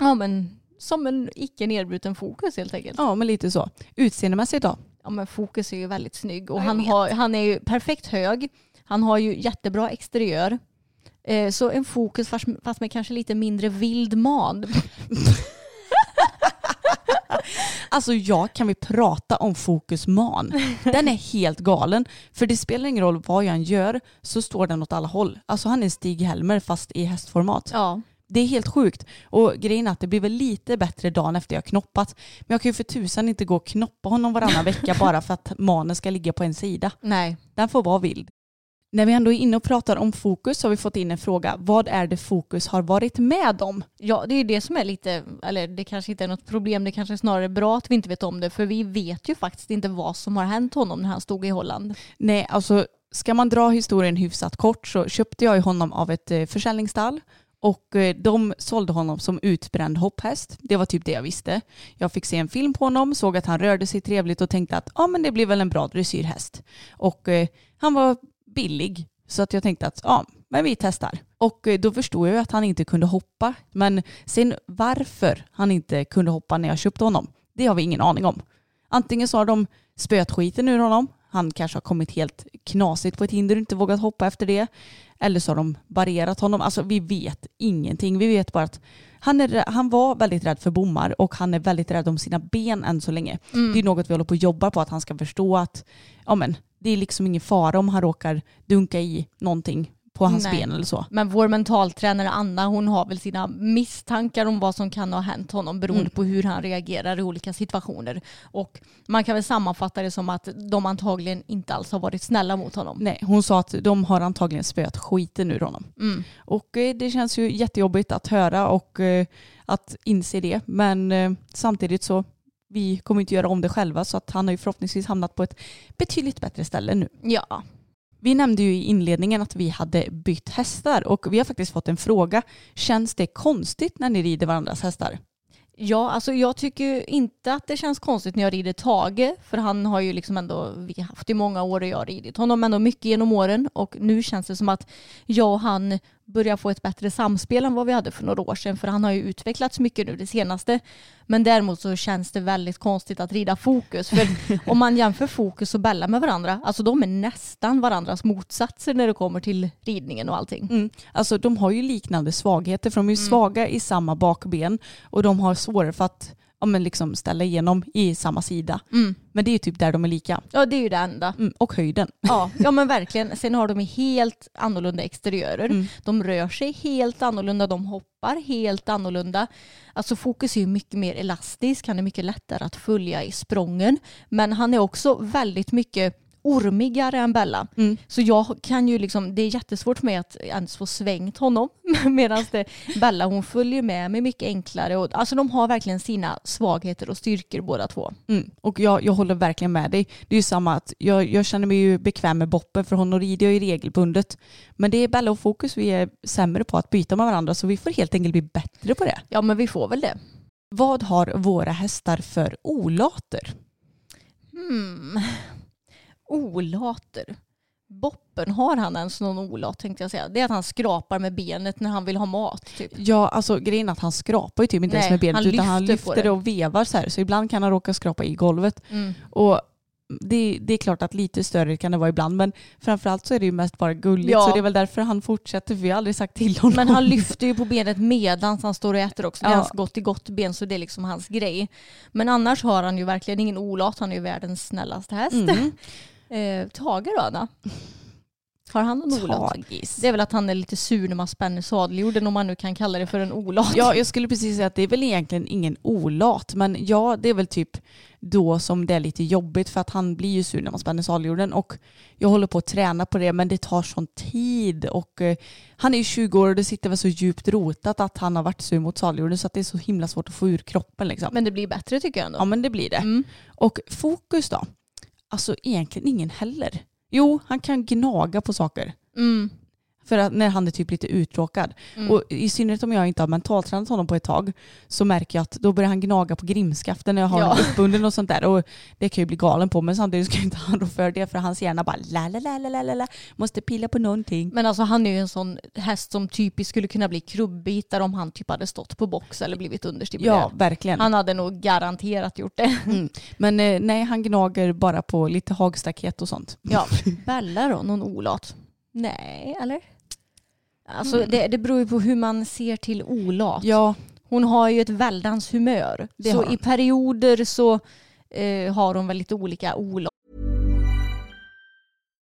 B: Ja men som en icke nedbruten fokus helt enkelt.
C: Ja men lite så. Utseendemässigt då?
B: Ja men fokus är ju väldigt snygg och
C: jag
B: han, har, han är ju perfekt hög. Han har ju jättebra exteriör. Eh, så en fokus fast, fast med kanske lite mindre vild man.
C: Alltså ja, kan vi prata om Fokus Man? Den är helt galen. För det spelar ingen roll vad jag än gör så står den åt alla håll. Alltså han är Stig-Helmer fast i hästformat.
B: Ja.
C: Det är helt sjukt. Och grejen är att det blir väl lite bättre dagen efter jag knoppat. Men jag kan ju för tusan inte gå och knoppa honom varannan vecka bara för att manen ska ligga på en sida.
B: Nej.
C: Den får vara vild. När vi ändå är inne och pratar om fokus har vi fått in en fråga. Vad är det fokus har varit med om?
B: Ja, det är ju det som är lite, eller det kanske inte är något problem, det kanske är snarare bra att vi inte vet om det, för vi vet ju faktiskt inte vad som har hänt honom när han stod i Holland.
C: Nej, alltså ska man dra historien hyfsat kort så köpte jag ju honom av ett eh, försäljningsstall och eh, de sålde honom som utbränd hopphäst. Det var typ det jag visste. Jag fick se en film på honom, såg att han rörde sig trevligt och tänkte att ja men det blir väl en bra dressyrhäst. Och eh, han var billig så att jag tänkte att ja men vi testar. Och eh, då förstod jag att han inte kunde hoppa. Men sen varför han inte kunde hoppa när jag köpte honom, det har vi ingen aning om. Antingen så har de spöat skiten ur honom. Han kanske har kommit helt knasigt på ett hinder och inte vågat hoppa efter det. Eller så har de barrerat honom. Alltså vi vet ingenting. Vi vet bara att han, är, han var väldigt rädd för bommar och han är väldigt rädd om sina ben än så länge. Det är något vi håller på att jobba på att han ska förstå att ja, men, det är liksom ingen fara om han råkar dunka i någonting på hans
B: Nej.
C: ben eller så.
B: Men vår mentaltränare Anna, hon har väl sina misstankar om vad som kan ha hänt honom beroende
C: Mm.
B: på hur han reagerar i olika situationer. Och man kan väl sammanfatta det som att de antagligen inte alls har varit snälla mot honom.
C: Nej, hon sa att de har antagligen spöat skiten ur honom.
B: Mm.
C: Och eh, det känns ju jättejobbigt att höra och eh, att inse det. Men eh, samtidigt så vi kommer inte göra om det själva så att han har ju förhoppningsvis hamnat på ett betydligt bättre ställe nu.
B: Ja.
C: Vi nämnde ju i inledningen att vi hade bytt hästar och vi har faktiskt fått en fråga. Känns det konstigt när ni rider varandras hästar?
B: Ja, alltså jag tycker inte att det känns konstigt när jag rider Tage, för han har ju liksom ändå, vi har haft i många år och jag har ridit honom ändå mycket genom åren och nu känns det som att jag och han börjar få ett bättre samspel än vad vi hade för några år sedan, för han har ju utvecklats mycket nu det senaste. Men däremot så känns det väldigt konstigt att rida Fokus, för om man jämför Fokus och Bella med varandra, alltså de är nästan varandras motsatser när det kommer till ridningen och allting.
C: Mm. Alltså de har ju liknande svagheter för de är ju svaga i samma bakben och de har svårare för att ja, men liksom ställa igenom i samma sida.
B: Mm.
C: Men det är ju typ där de är lika.
B: Ja, det är ju det enda.
C: Mm. Och höjden.
B: Ja, ja men verkligen. Sen har de helt annorlunda exteriörer.
C: Mm.
B: De rör sig helt annorlunda, de hoppar helt annorlunda. Alltså Fokus är ju mycket mer elastisk, han är mycket lättare att följa i sprången. Men han är också väldigt mycket ormigare än Bella.
C: Mm.
B: Så jag kan ju liksom, det är jättesvårt för mig att ens få svängt honom. Medan Bella hon följer med mig mycket enklare. Och, alltså de har verkligen sina svagheter och styrkor båda två.
C: Mm. Och jag, jag håller verkligen med dig. Det är ju samma att jag, jag känner mig ju bekväm med Boppen för honom rider jag ju regelbundet. Men det är Bella och Fokus vi är sämre på att byta med varandra så vi får helt enkelt bli bättre på det.
B: Ja men vi får väl det.
C: Vad har våra hästar för olater?
B: Hmm. Olater. Boppen, har han ens någon olat tänkte jag säga? Det är att han skrapar med benet när han vill ha mat. Typ.
C: Ja, alltså grejen är att han skrapar ju typ inte ens med benet
B: han
C: utan han
B: lyfter
C: det
B: det.
C: och vevar så här. Så ibland kan han råka skrapa i golvet.
B: Mm.
C: Och det, det är klart att lite större kan det vara ibland men framförallt så är det ju mest bara gulligt
B: Ja.
C: så det är väl därför han fortsätter för vi har aldrig sagt till honom.
B: Men han lyfter ju på benet medan han står och äter också. Det är
C: Ja.
B: hans gott i gott ben så det är liksom hans grej. Men annars har han ju verkligen ingen olat. Han är ju världens snällaste häst.
C: Mm.
B: Eh, Tage då Anna? Har han en olat?
C: Tagis.
B: Det är väl att han är lite sur när man spänner sadeljorden om man nu kan kalla det för en olat.
C: Ja, jag skulle precis säga att det är väl egentligen ingen olat, men ja, det är väl typ då som det är lite jobbigt för att han blir ju sur när man spänner sadeljorden och jag håller på att träna på det men det tar sån tid och eh, han är ju 20 år och det sitter väl så djupt rotat att han har varit sur mot sadeljorden så att det är så himla svårt att få ur kroppen liksom.
B: Men det blir bättre tycker jag ändå.
C: Ja men det blir det.
B: Mm.
C: Och fokus då? Alltså egentligen ingen heller. Jo, han kan gnaga på saker.
B: Mm.
C: För att när han är typ lite uttråkad.
B: Mm.
C: Och i synnerhet om jag inte har mentaltränat honom på ett tag så märker jag att då börjar han gnaga på grimskaften när jag har
B: Ja.
C: honom uppbunden och sånt där. Och det kan ju bli galen på men samtidigt ska jag inte han rå för det för hans hjärna bara la la la la la la måste pilla på någonting.
B: Men alltså han är ju en sån häst som typiskt skulle kunna bli krubbitare om han typ hade stått på box eller blivit understimulerad.
C: Ja, verkligen.
B: Han hade nog garanterat gjort det.
C: Mm. Men eh, nej, han gnager bara på lite hagstaket och sånt.
B: Ja. Bella då, någon olat? Nej, eller? Alltså
C: Mm.
B: det, det beror ju på hur man ser till olat.
C: Ja,
B: Hon har ju ett väldans humör.
C: Det
B: så i perioder så eh, har hon väl lite olika olat.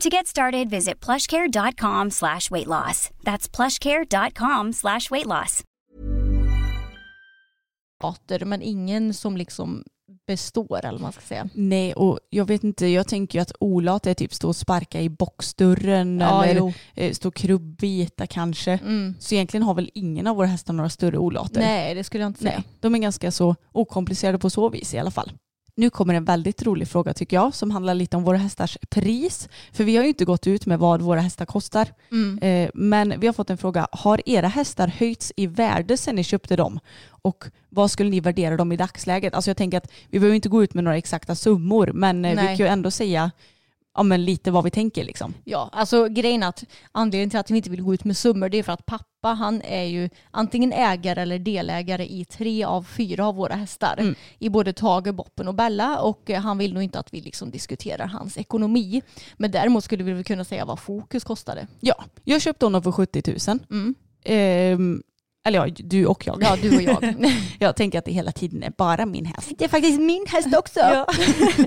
D: To get started, visit plushcare.com slash weight loss. That's plushcare.com slash weight loss.
B: men ingen som liksom består eller vad man ska säga.
C: nej och jag vet inte, jag tänker ju att olat är typ stå och sparka i boxdörren
B: Ja,
C: eller
B: jo.
C: eh, stå och krubbita kanske.
B: Mm.
C: Så egentligen har väl ingen av våra hästar några större olater.
B: Nej, det skulle jag inte säga.
C: Nej, de är ganska så okomplicerade på så vis i alla fall. Nu kommer en väldigt rolig fråga tycker jag som handlar lite om våra hästars pris. För vi har ju inte gått ut med vad våra hästar kostar.
B: Mm.
C: Eh, men vi har fått en fråga. Har era hästar höjts i värde sedan ni köpte dem? Och vad skulle ni värdera dem i dagsläget? Alltså jag tänker att vi behöver inte gå ut med några exakta summor men eh, vi
B: Nej.
C: kan ju ändå säga ja, men lite vad vi tänker liksom.
B: Ja, alltså grejen att anledningen till att vi inte vill gå ut med summor det är för att pappa han är ju antingen ägare eller delägare i tre av fyra av våra hästar.
C: Mm.
B: I både Tage, Boppen och Bella och eh, han vill nog inte att vi liksom diskuterar hans ekonomi. Men däremot skulle vi väl kunna säga vad Fokus kostade.
C: Ja, jag köpte honom för 70 000.
B: Mm.
C: Ehm, eller ja, du och jag.
B: Ja, du och jag.
C: jag tänker att det hela tiden är bara min häst.
B: det är faktiskt min häst också.
C: Ja.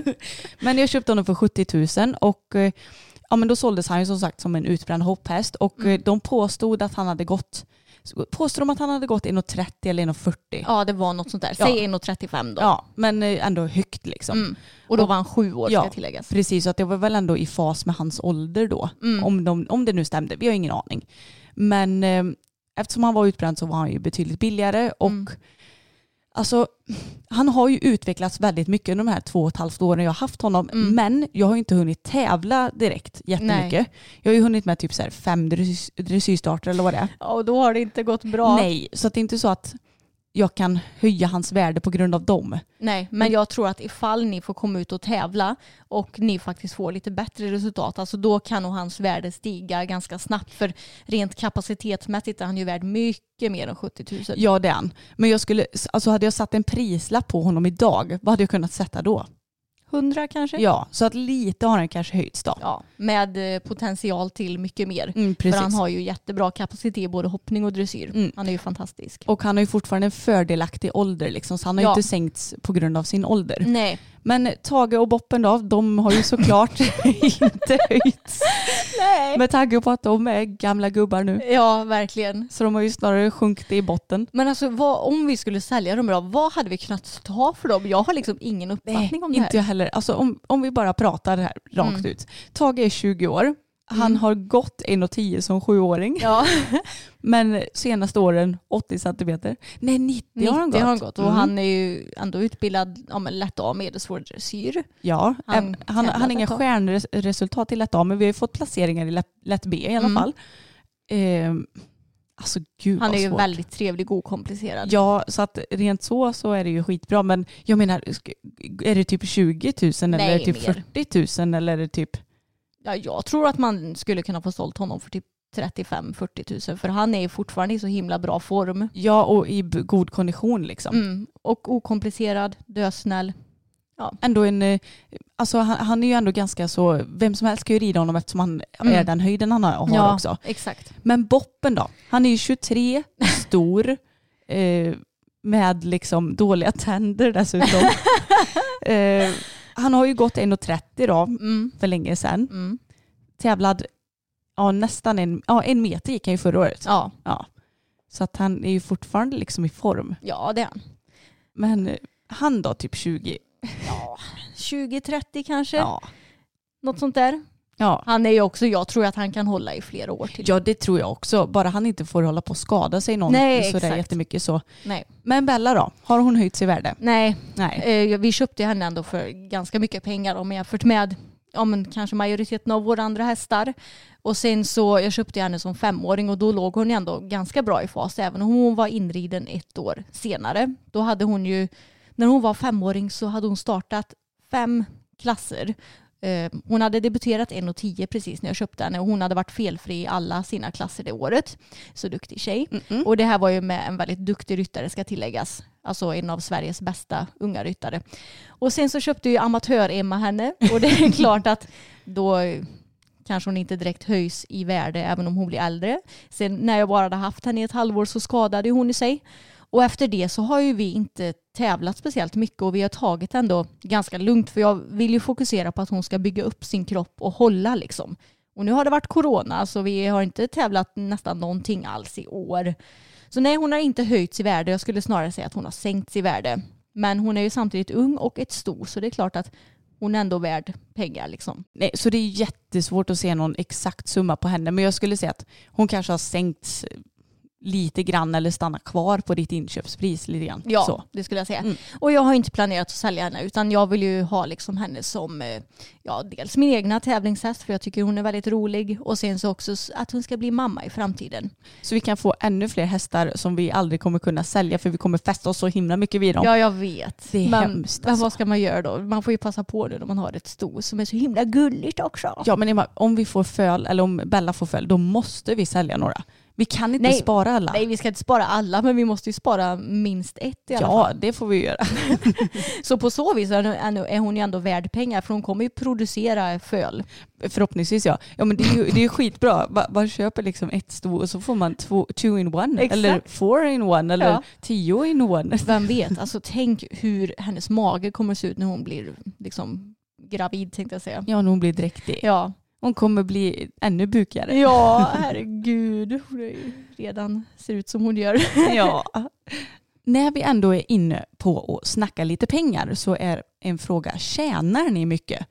C: men jag köpte honom för 70 000 och eh, ja, men då såldes han ju som sagt som en utbränd hopphäst och
B: Mm.
C: eh, de påstod att han hade gått Påstår de att han hade gått 1,30 eller 1,40?
B: Ja, det var något sånt där.
C: Ja.
B: Säg 1,35 då.
C: Ja, men eh, ändå högt liksom.
B: Mm. Och då var han sju år ska
C: Ja,
B: tilläggas.
C: Precis, så att det var väl ändå i fas med hans ålder då.
B: Mm.
C: Om, de, om det nu stämde, vi har ingen aning. Men eftersom han var utbränd så var han ju betydligt billigare och
B: Mm.
C: alltså han har ju utvecklats väldigt mycket under de här två och ett halvt åren jag har haft honom.
B: Mm.
C: Men jag har ju inte hunnit tävla direkt jättemycket. Jag har ju hunnit med typ så här fem dress- dressyrstarter eller vad det är.
B: Ja, och då har det inte gått bra.
C: Nej, så det är inte så att jag kan höja hans värde på grund av dem.
B: Nej, men jag tror att ifall ni får komma ut och tävla och ni faktiskt får lite bättre resultat, alltså då kan nog hans värde stiga ganska snabbt. För rent kapacitetsmässigt är han ju värd mycket mer än 70 000.
C: Ja det är han. Men jag skulle, alltså hade jag satt en prislapp på honom idag, vad hade jag kunnat sätta då?
B: 100 kanske?
C: Ja, så att lite har han kanske höjts då.
B: Ja, med eh, potential till mycket mer.
C: Mm,
B: För han har ju jättebra kapacitet i både hoppning och dressyr.
C: Mm.
B: Han är ju fantastisk.
C: Och han har ju fortfarande en fördelaktig ålder liksom, så han har ju
B: Ja.
C: inte sänkts på grund av sin ålder.
B: Nej.
C: Men Tage och Boppen då, de har ju såklart inte höjts.
B: Nej.
C: Med tanke på att de är gamla gubbar nu.
B: Ja, verkligen.
C: Så de har ju snarare sjunkit i botten.
B: Men alltså vad, om vi skulle sälja dem då, vad hade vi kunnat ta för dem? Jag har liksom ingen uppfattning om det här.
C: inte jag heller. Alltså om, om vi bara pratar här rakt
B: Mm.
C: ut. Tage är 20 år. Han
B: Mm.
C: har gått 1,10 som sjuåring.
B: Ja,
C: Men senaste åren 80 centimeter. Nej 90,
B: 90
C: har han gått.
B: har han gått. Och
C: Mm.
B: han är ju ändå utbildad men lätt A medelsvår dressyr.
C: Ja,
B: Han
C: han, han, har inga stjärnresultat i lätt A men vi har ju fått placeringar i lätt, lätt B i alla
B: Mm.
C: fall. Ehm, alltså gud
B: Han är ju
C: svårt.
B: väldigt trevlig och okomplicerad.
C: Ja, så att rent så så är det ju skitbra. Men jag menar, är det typ 20 000 eller
B: Nej,
C: är det typ
B: mer.
C: 40 000 eller är det typ...
B: Ja, jag tror att man skulle kunna få sålt honom för typ 35-40 000 för han är fortfarande i så himla bra form.
C: Ja, och i god kondition liksom.
B: Mm. Och okomplicerad, dösnäll.
C: Ändå en, eh, alltså han, han är ju ändå ganska så, vem som helst kan ju rida honom eftersom han
B: Mm.
C: är den höjden han har, har
B: Ja.
C: också.
B: Exakt.
C: Men Boppen då? Han är ju 23, stor, eh, med liksom dåliga tänder dessutom. eh, han har ju gått 1,30 då,
B: Mm.
C: för länge sedan.
B: Mm.
C: Tävlad, ja nästan en, ja, en meter gick han ju förra året.
B: Ja.
C: Ja. Så att han är ju fortfarande liksom i form.
B: ja, det är han.
C: Men eh, han då, typ 20?
B: Ja. 20-30 kanske.
C: Ja.
B: Något sånt där.
C: Ja.
B: Han är ju också, jag tror att han kan hålla i flera år till.
C: ja, det tror jag också. Bara han inte får hålla på att skada sig någon
B: Nej,
C: sådär
B: exakt.
C: jättemycket så.
B: Nej.
C: Men Bella då? Har hon höjts i värde?
B: Nej,
C: Nej.
B: eh, vi köpte henne ändå för ganska mycket pengar om jämfört med ja, men kanske majoriteten av våra andra hästar. Och sen så, jag köpte henne som femåring och då låg hon ändå ganska bra i fas även om hon var inriden ett år senare. Då hade hon ju, när hon var femåring så hade hon startat fem klasser. Eh, Hon hade debuterat 1,10 precis när jag köpte henne och hon hade varit felfri i alla sina klasser det året. Så duktig tjej. Och det här var ju med en väldigt duktig ryttare ska tilläggas. Alltså en av Sveriges bästa unga ryttare. Och sen så köpte ju amatör-Emma henne och det är klart att då kanske hon inte direkt höjs i värde även om hon blir äldre. Sen när jag bara hade haft henne i ett halvår så skadade hon i sig. Och efter det så har ju vi inte tävlat speciellt mycket och vi har tagit ändå ganska lugnt för jag vill ju fokusera på att hon ska bygga upp sin kropp och hålla liksom. Och nu har det varit corona så vi har inte tävlat nästan någonting alls i år. Så nej, hon har inte höjts i värde. Jag skulle snarare säga att hon har sänkts i värde. Men hon är ju samtidigt ung och ett sto så det är klart att hon är ändå värd pengar liksom.
C: Nej, så det är jättesvårt att se någon exakt summa på henne. Men jag skulle säga att hon kanske har sänkts lite grann eller stannat kvar på ditt inköpspris lite grann.
B: Ja,
C: Så.
B: det skulle jag säga.
C: Mm.
B: Och jag har inte planerat att sälja henne utan jag vill ju ha liksom henne som eh, ja, dels min egna tävlingshäst för jag tycker hon är väldigt rolig och sen så också att hon ska bli mamma i framtiden.
C: så vi kan få ännu fler hästar som vi aldrig kommer kunna sälja för vi kommer fästa oss så himla mycket vid dem.
B: Ja, jag vet.
C: Det är
B: men,
C: hemskt,
B: men
C: alltså.
B: vad ska man göra då? Man får ju passa på nu när man har ett sto som är så himla gulligt också.
C: Ja men om vi får föl eller om Bella får föl då måste vi sälja några. Vi kan inte
B: Nej,
C: spara alla.
B: Nej, vi ska inte spara alla men vi måste ju spara minst ett i alla
C: ja
B: fall.
C: det får vi göra.
B: Så på så vis är hon ju ändå värd pengar för hon kommer ju producera föl.
C: Förhoppningsvis ja. Ja men det är ju, det är ju skitbra. Man, man köper liksom ett sto och så får man två, two in one.
B: Exakt.
C: Eller four in one eller
B: Ja.
C: tio in one.
B: Vem vet, alltså tänk hur hennes mage kommer se ut när hon blir liksom gravid tänkte jag säga.
C: Ja när hon blir dräktig.
B: Ja,
C: Hon kommer bli ännu bukigare.
B: ja herregud. Hon redan ser ut som hon gör.
C: Ja. När vi ändå är inne på att snacka lite pengar så är en fråga, tjänar ni mycket?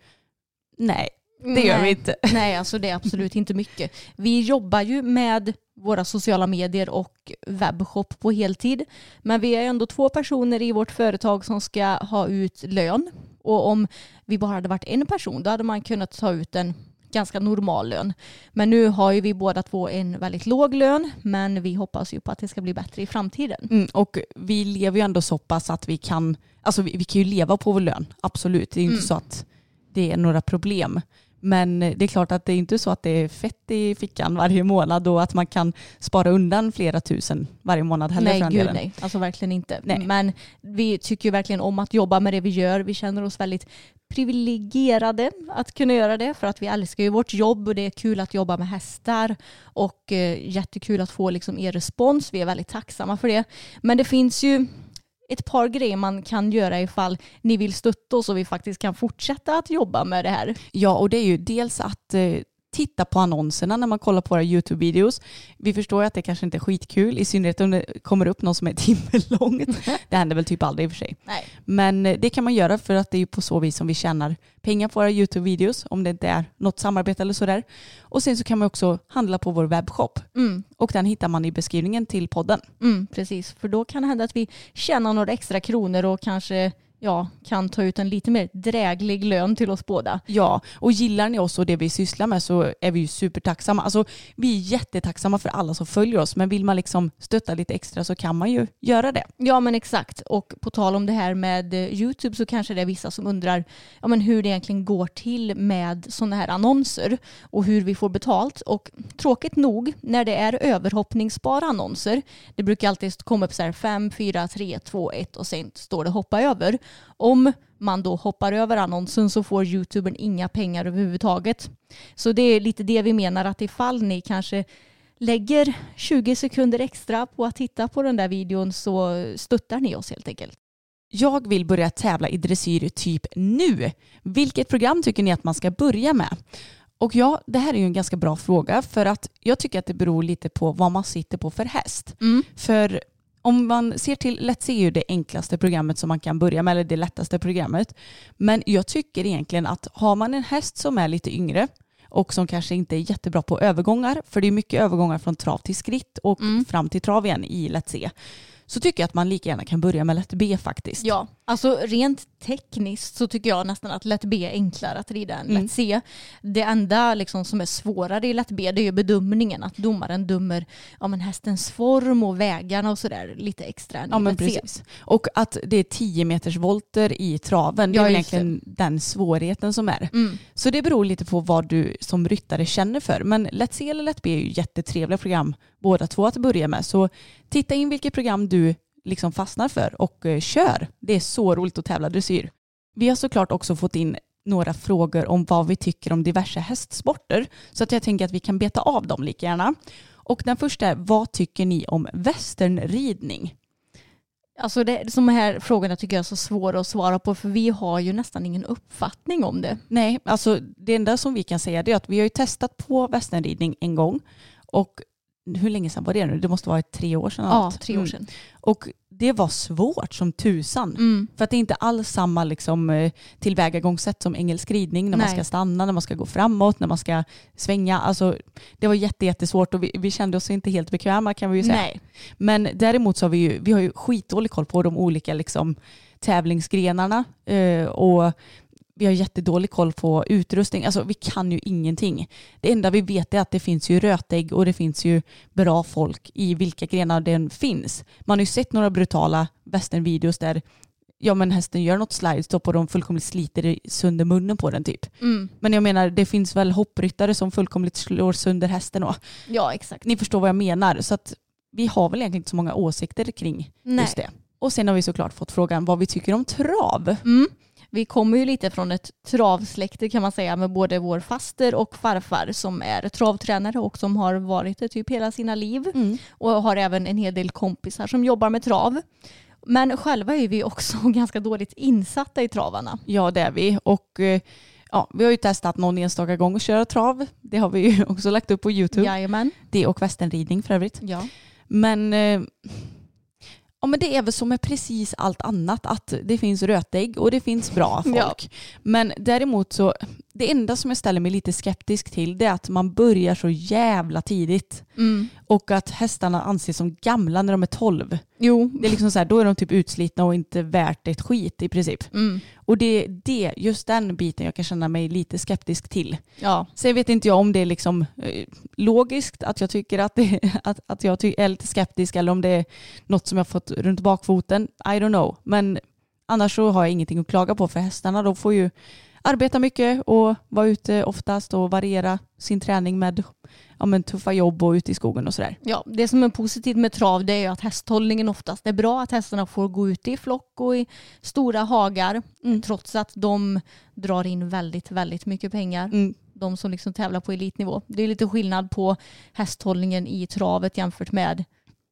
C: Nej, det gör vi inte.
B: Nej, alltså det är absolut inte mycket. Vi jobbar ju med våra sociala medier och webbshop på heltid. Men vi är ändå två personer i vårt företag som ska ha ut lön. Och om vi bara hade varit en person då hade man kunnat ta ut en ganska normal lön. Men nu har ju vi båda två en väldigt låg lön men vi hoppas ju på att det ska bli bättre i framtiden.
C: Mm, och vi lever ju ändå så pass att vi kan, alltså vi, vi kan ju leva på vår lön, absolut. Det är ju inte
B: Mm.
C: så att det är några problem. Men det är klart att det är inte så att det är fett i fickan varje månad och att man kan spara undan flera tusen varje månad heller
B: Nej, gud
C: delen.
B: nej. Alltså verkligen inte.
C: Nej.
B: Men vi tycker ju verkligen om att jobba med det vi gör. Vi känner oss väldigt privilegierade att kunna göra det för att vi älskar ju vårt jobb och det är kul att jobba med hästar och eh, jättekul att få liksom er respons. Vi är väldigt tacksamma för det. Men det finns ju ett par grejer man kan göra ifall ni vill stötta oss och vi faktiskt kan fortsätta att jobba med det här.
C: Ja, och det är ju dels att eh, titta på annonserna när man kollar på våra YouTube-videos. Vi förstår ju att det kanske inte är skitkul, i synnerhet om det kommer upp någon som är timme långt. Det händer väl typ aldrig i och för sig.
B: Nej.
C: Men eh, det kan man göra för att det är på så vis som vi tjänar pengar på våra YouTube-videos, om det inte är något samarbete eller sådär. Och sen så kan man också handla på vår webbshop.
B: Mm.
C: Och den hittar man i beskrivningen till podden.
B: Mm, precis, för då kan det hända att vi tjänar några extra kronor och kanske ja, kan ta ut en lite mer dräglig lön till oss båda.
C: Ja, och gillar ni oss och det vi sysslar med så är vi ju supertacksamma. Alltså, vi är jättetacksamma för alla som följer oss, men vill man liksom stötta lite extra så kan man ju göra det.
B: Ja men exakt och på tal om det här med eh, YouTube så kanske det är vissa som undrar ja, men hur det egentligen går till med sådana här annonser och hur vi får betalt och tråkigt nog när det är överhoppningsbara annonser det brukar alltid komma upp så här 5, 4, 3, 2, 1 och sen står det hoppa över. Om man då hoppar över annonsen så får YouTubern inga pengar överhuvudtaget. Så det är lite det vi menar att ifall ni kanske lägger 20 sekunder extra på att titta på den där videon så stöttar ni oss helt enkelt.
C: Jag vill börja tävla i dressyr typ nu. Vilket program tycker ni att man ska börja med? Och ja, det här är ju en ganska bra fråga för att jag tycker att det beror lite på vad man sitter på för häst. För om man ser till Let's See är ju det enklaste programmet som man kan börja med, eller det lättaste programmet. Men jag tycker egentligen att har man en häst som är lite yngre och som kanske inte är jättebra på övergångar, för det är mycket övergångar från trav till skritt och fram till trav igen i Let's See, så tycker jag att man lika gärna kan börja med Let B faktiskt.
B: Ja, alltså rent tekniskt så tycker jag nästan att Let B är enklare att rida än
C: Mm.
B: Let C. Det enda liksom som är svårare i Let B det är ju bedömningen, att domaren dömer ja, men hästens form och vägarna och sådär lite extra än
C: Ja men
B: C.
C: precis. Och att det är 10 meters volter i traven, det
B: Ja,
C: är
B: just
C: egentligen den svårigheten som är.
B: Mm.
C: Så det beror lite på vad du som ryttare känner för. Men Let's C eller Let B är ju jättetrevliga program båda två att börja med. Så titta in vilket program du liksom fastnar för och eh, kör. Det är så roligt att tävla dressyr. Vi har såklart också fått in några frågor om vad vi tycker om diverse hästsporter. Så att jag tänker att vi kan beta av dem lika gärna. Och den första är, vad tycker ni om westernridning?
B: Alltså det, de här frågorna tycker jag är så svåra att svara på för vi har ju nästan ingen uppfattning om det.
C: Nej, alltså det enda som vi kan säga är att vi har ju testat på westernridning en gång och hur länge sedan var det nu? Det måste vara tre år sedan.
B: Ja, tre år
C: Mm.
B: sedan.
C: Och det var svårt som tusan.
B: Mm.
C: För att det är inte alls samma liksom, eh, tillvägagångssätt som engelsk ridning när man
B: Nej.
C: ska stanna, när man ska gå framåt, när man ska svänga. Alltså, det var jätte, jättesvårt och vi, vi kände oss inte helt bekväma kan vi ju säga.
B: Nej.
C: Men däremot så har vi ju, vi har ju skitdålig koll på de olika liksom, tävlingsgrenarna eh, och vi har jättedålig koll på utrustning. Alltså vi kan ju ingenting. Det enda vi vet är att det finns ju rötägg och det finns ju bra folk i vilka grenar den finns. Man har ju sett några brutala westernvideos där ja men hästen gör något slidestop och de fullkomligt sliter sönder munnen på den typ.
B: Mm.
C: Men jag menar det finns väl hoppryttare som fullkomligt slår sönder hästen och
B: Ja, exakt.
C: ni förstår vad jag menar. Så att vi har väl egentligen inte så många åsikter kring
B: Nej.
C: just det. Och sen har vi såklart fått frågan vad vi tycker om trav.
B: Mm. Vi kommer ju lite från ett travsläkte kan man säga med både vår faster och farfar som är travtränare och som har varit det typ hela sina liv och har även en hel del kompisar som jobbar med trav. Men själva är vi också ganska dåligt insatta i travarna.
C: Ja det är vi. Och eh, ja, vi har ju testat någon enstaka gång att köra trav. Det har vi ju också lagt upp på YouTube.
B: Jajamän.
C: Det och westernridning för övrigt.
B: Ja.
C: Men, eh, ja, men det är väl som med precis allt annat att det finns rötägg och det finns bra folk.
B: Ja.
C: Men däremot så, det enda som jag ställer mig lite skeptisk till det är att man börjar så jävla tidigt.
B: Mm.
C: Och att hästarna anses som gamla när de är 12.
B: Jo.
C: Det är liksom så här, då är de typ utslitna och inte värt ett skit i princip.
B: Mm.
C: Och det är det, just den biten jag kan känna mig lite skeptisk till.
B: Ja.
C: Sen vet inte jag om det är liksom eh, logiskt att jag tycker att, det, att, att jag är lite skeptisk eller om det är något som jag fått runt bakfoten. I don't know. Men annars så har jag ingenting att klaga på för hästarna. De får ju arbeta mycket och vara ute oftast och variera sin träning med ja, men tuffa jobb och ute i skogen och sådär.
B: Ja, det som är positivt med trav det är att hästhållningen oftast är bra. Att hästarna får gå ute i flock och i stora hagar.
C: Mm.
B: Trots att de drar in väldigt, väldigt mycket pengar.
C: Mm.
B: De som liksom tävlar på elitnivå. Det är lite skillnad på hästhållningen i travet jämfört med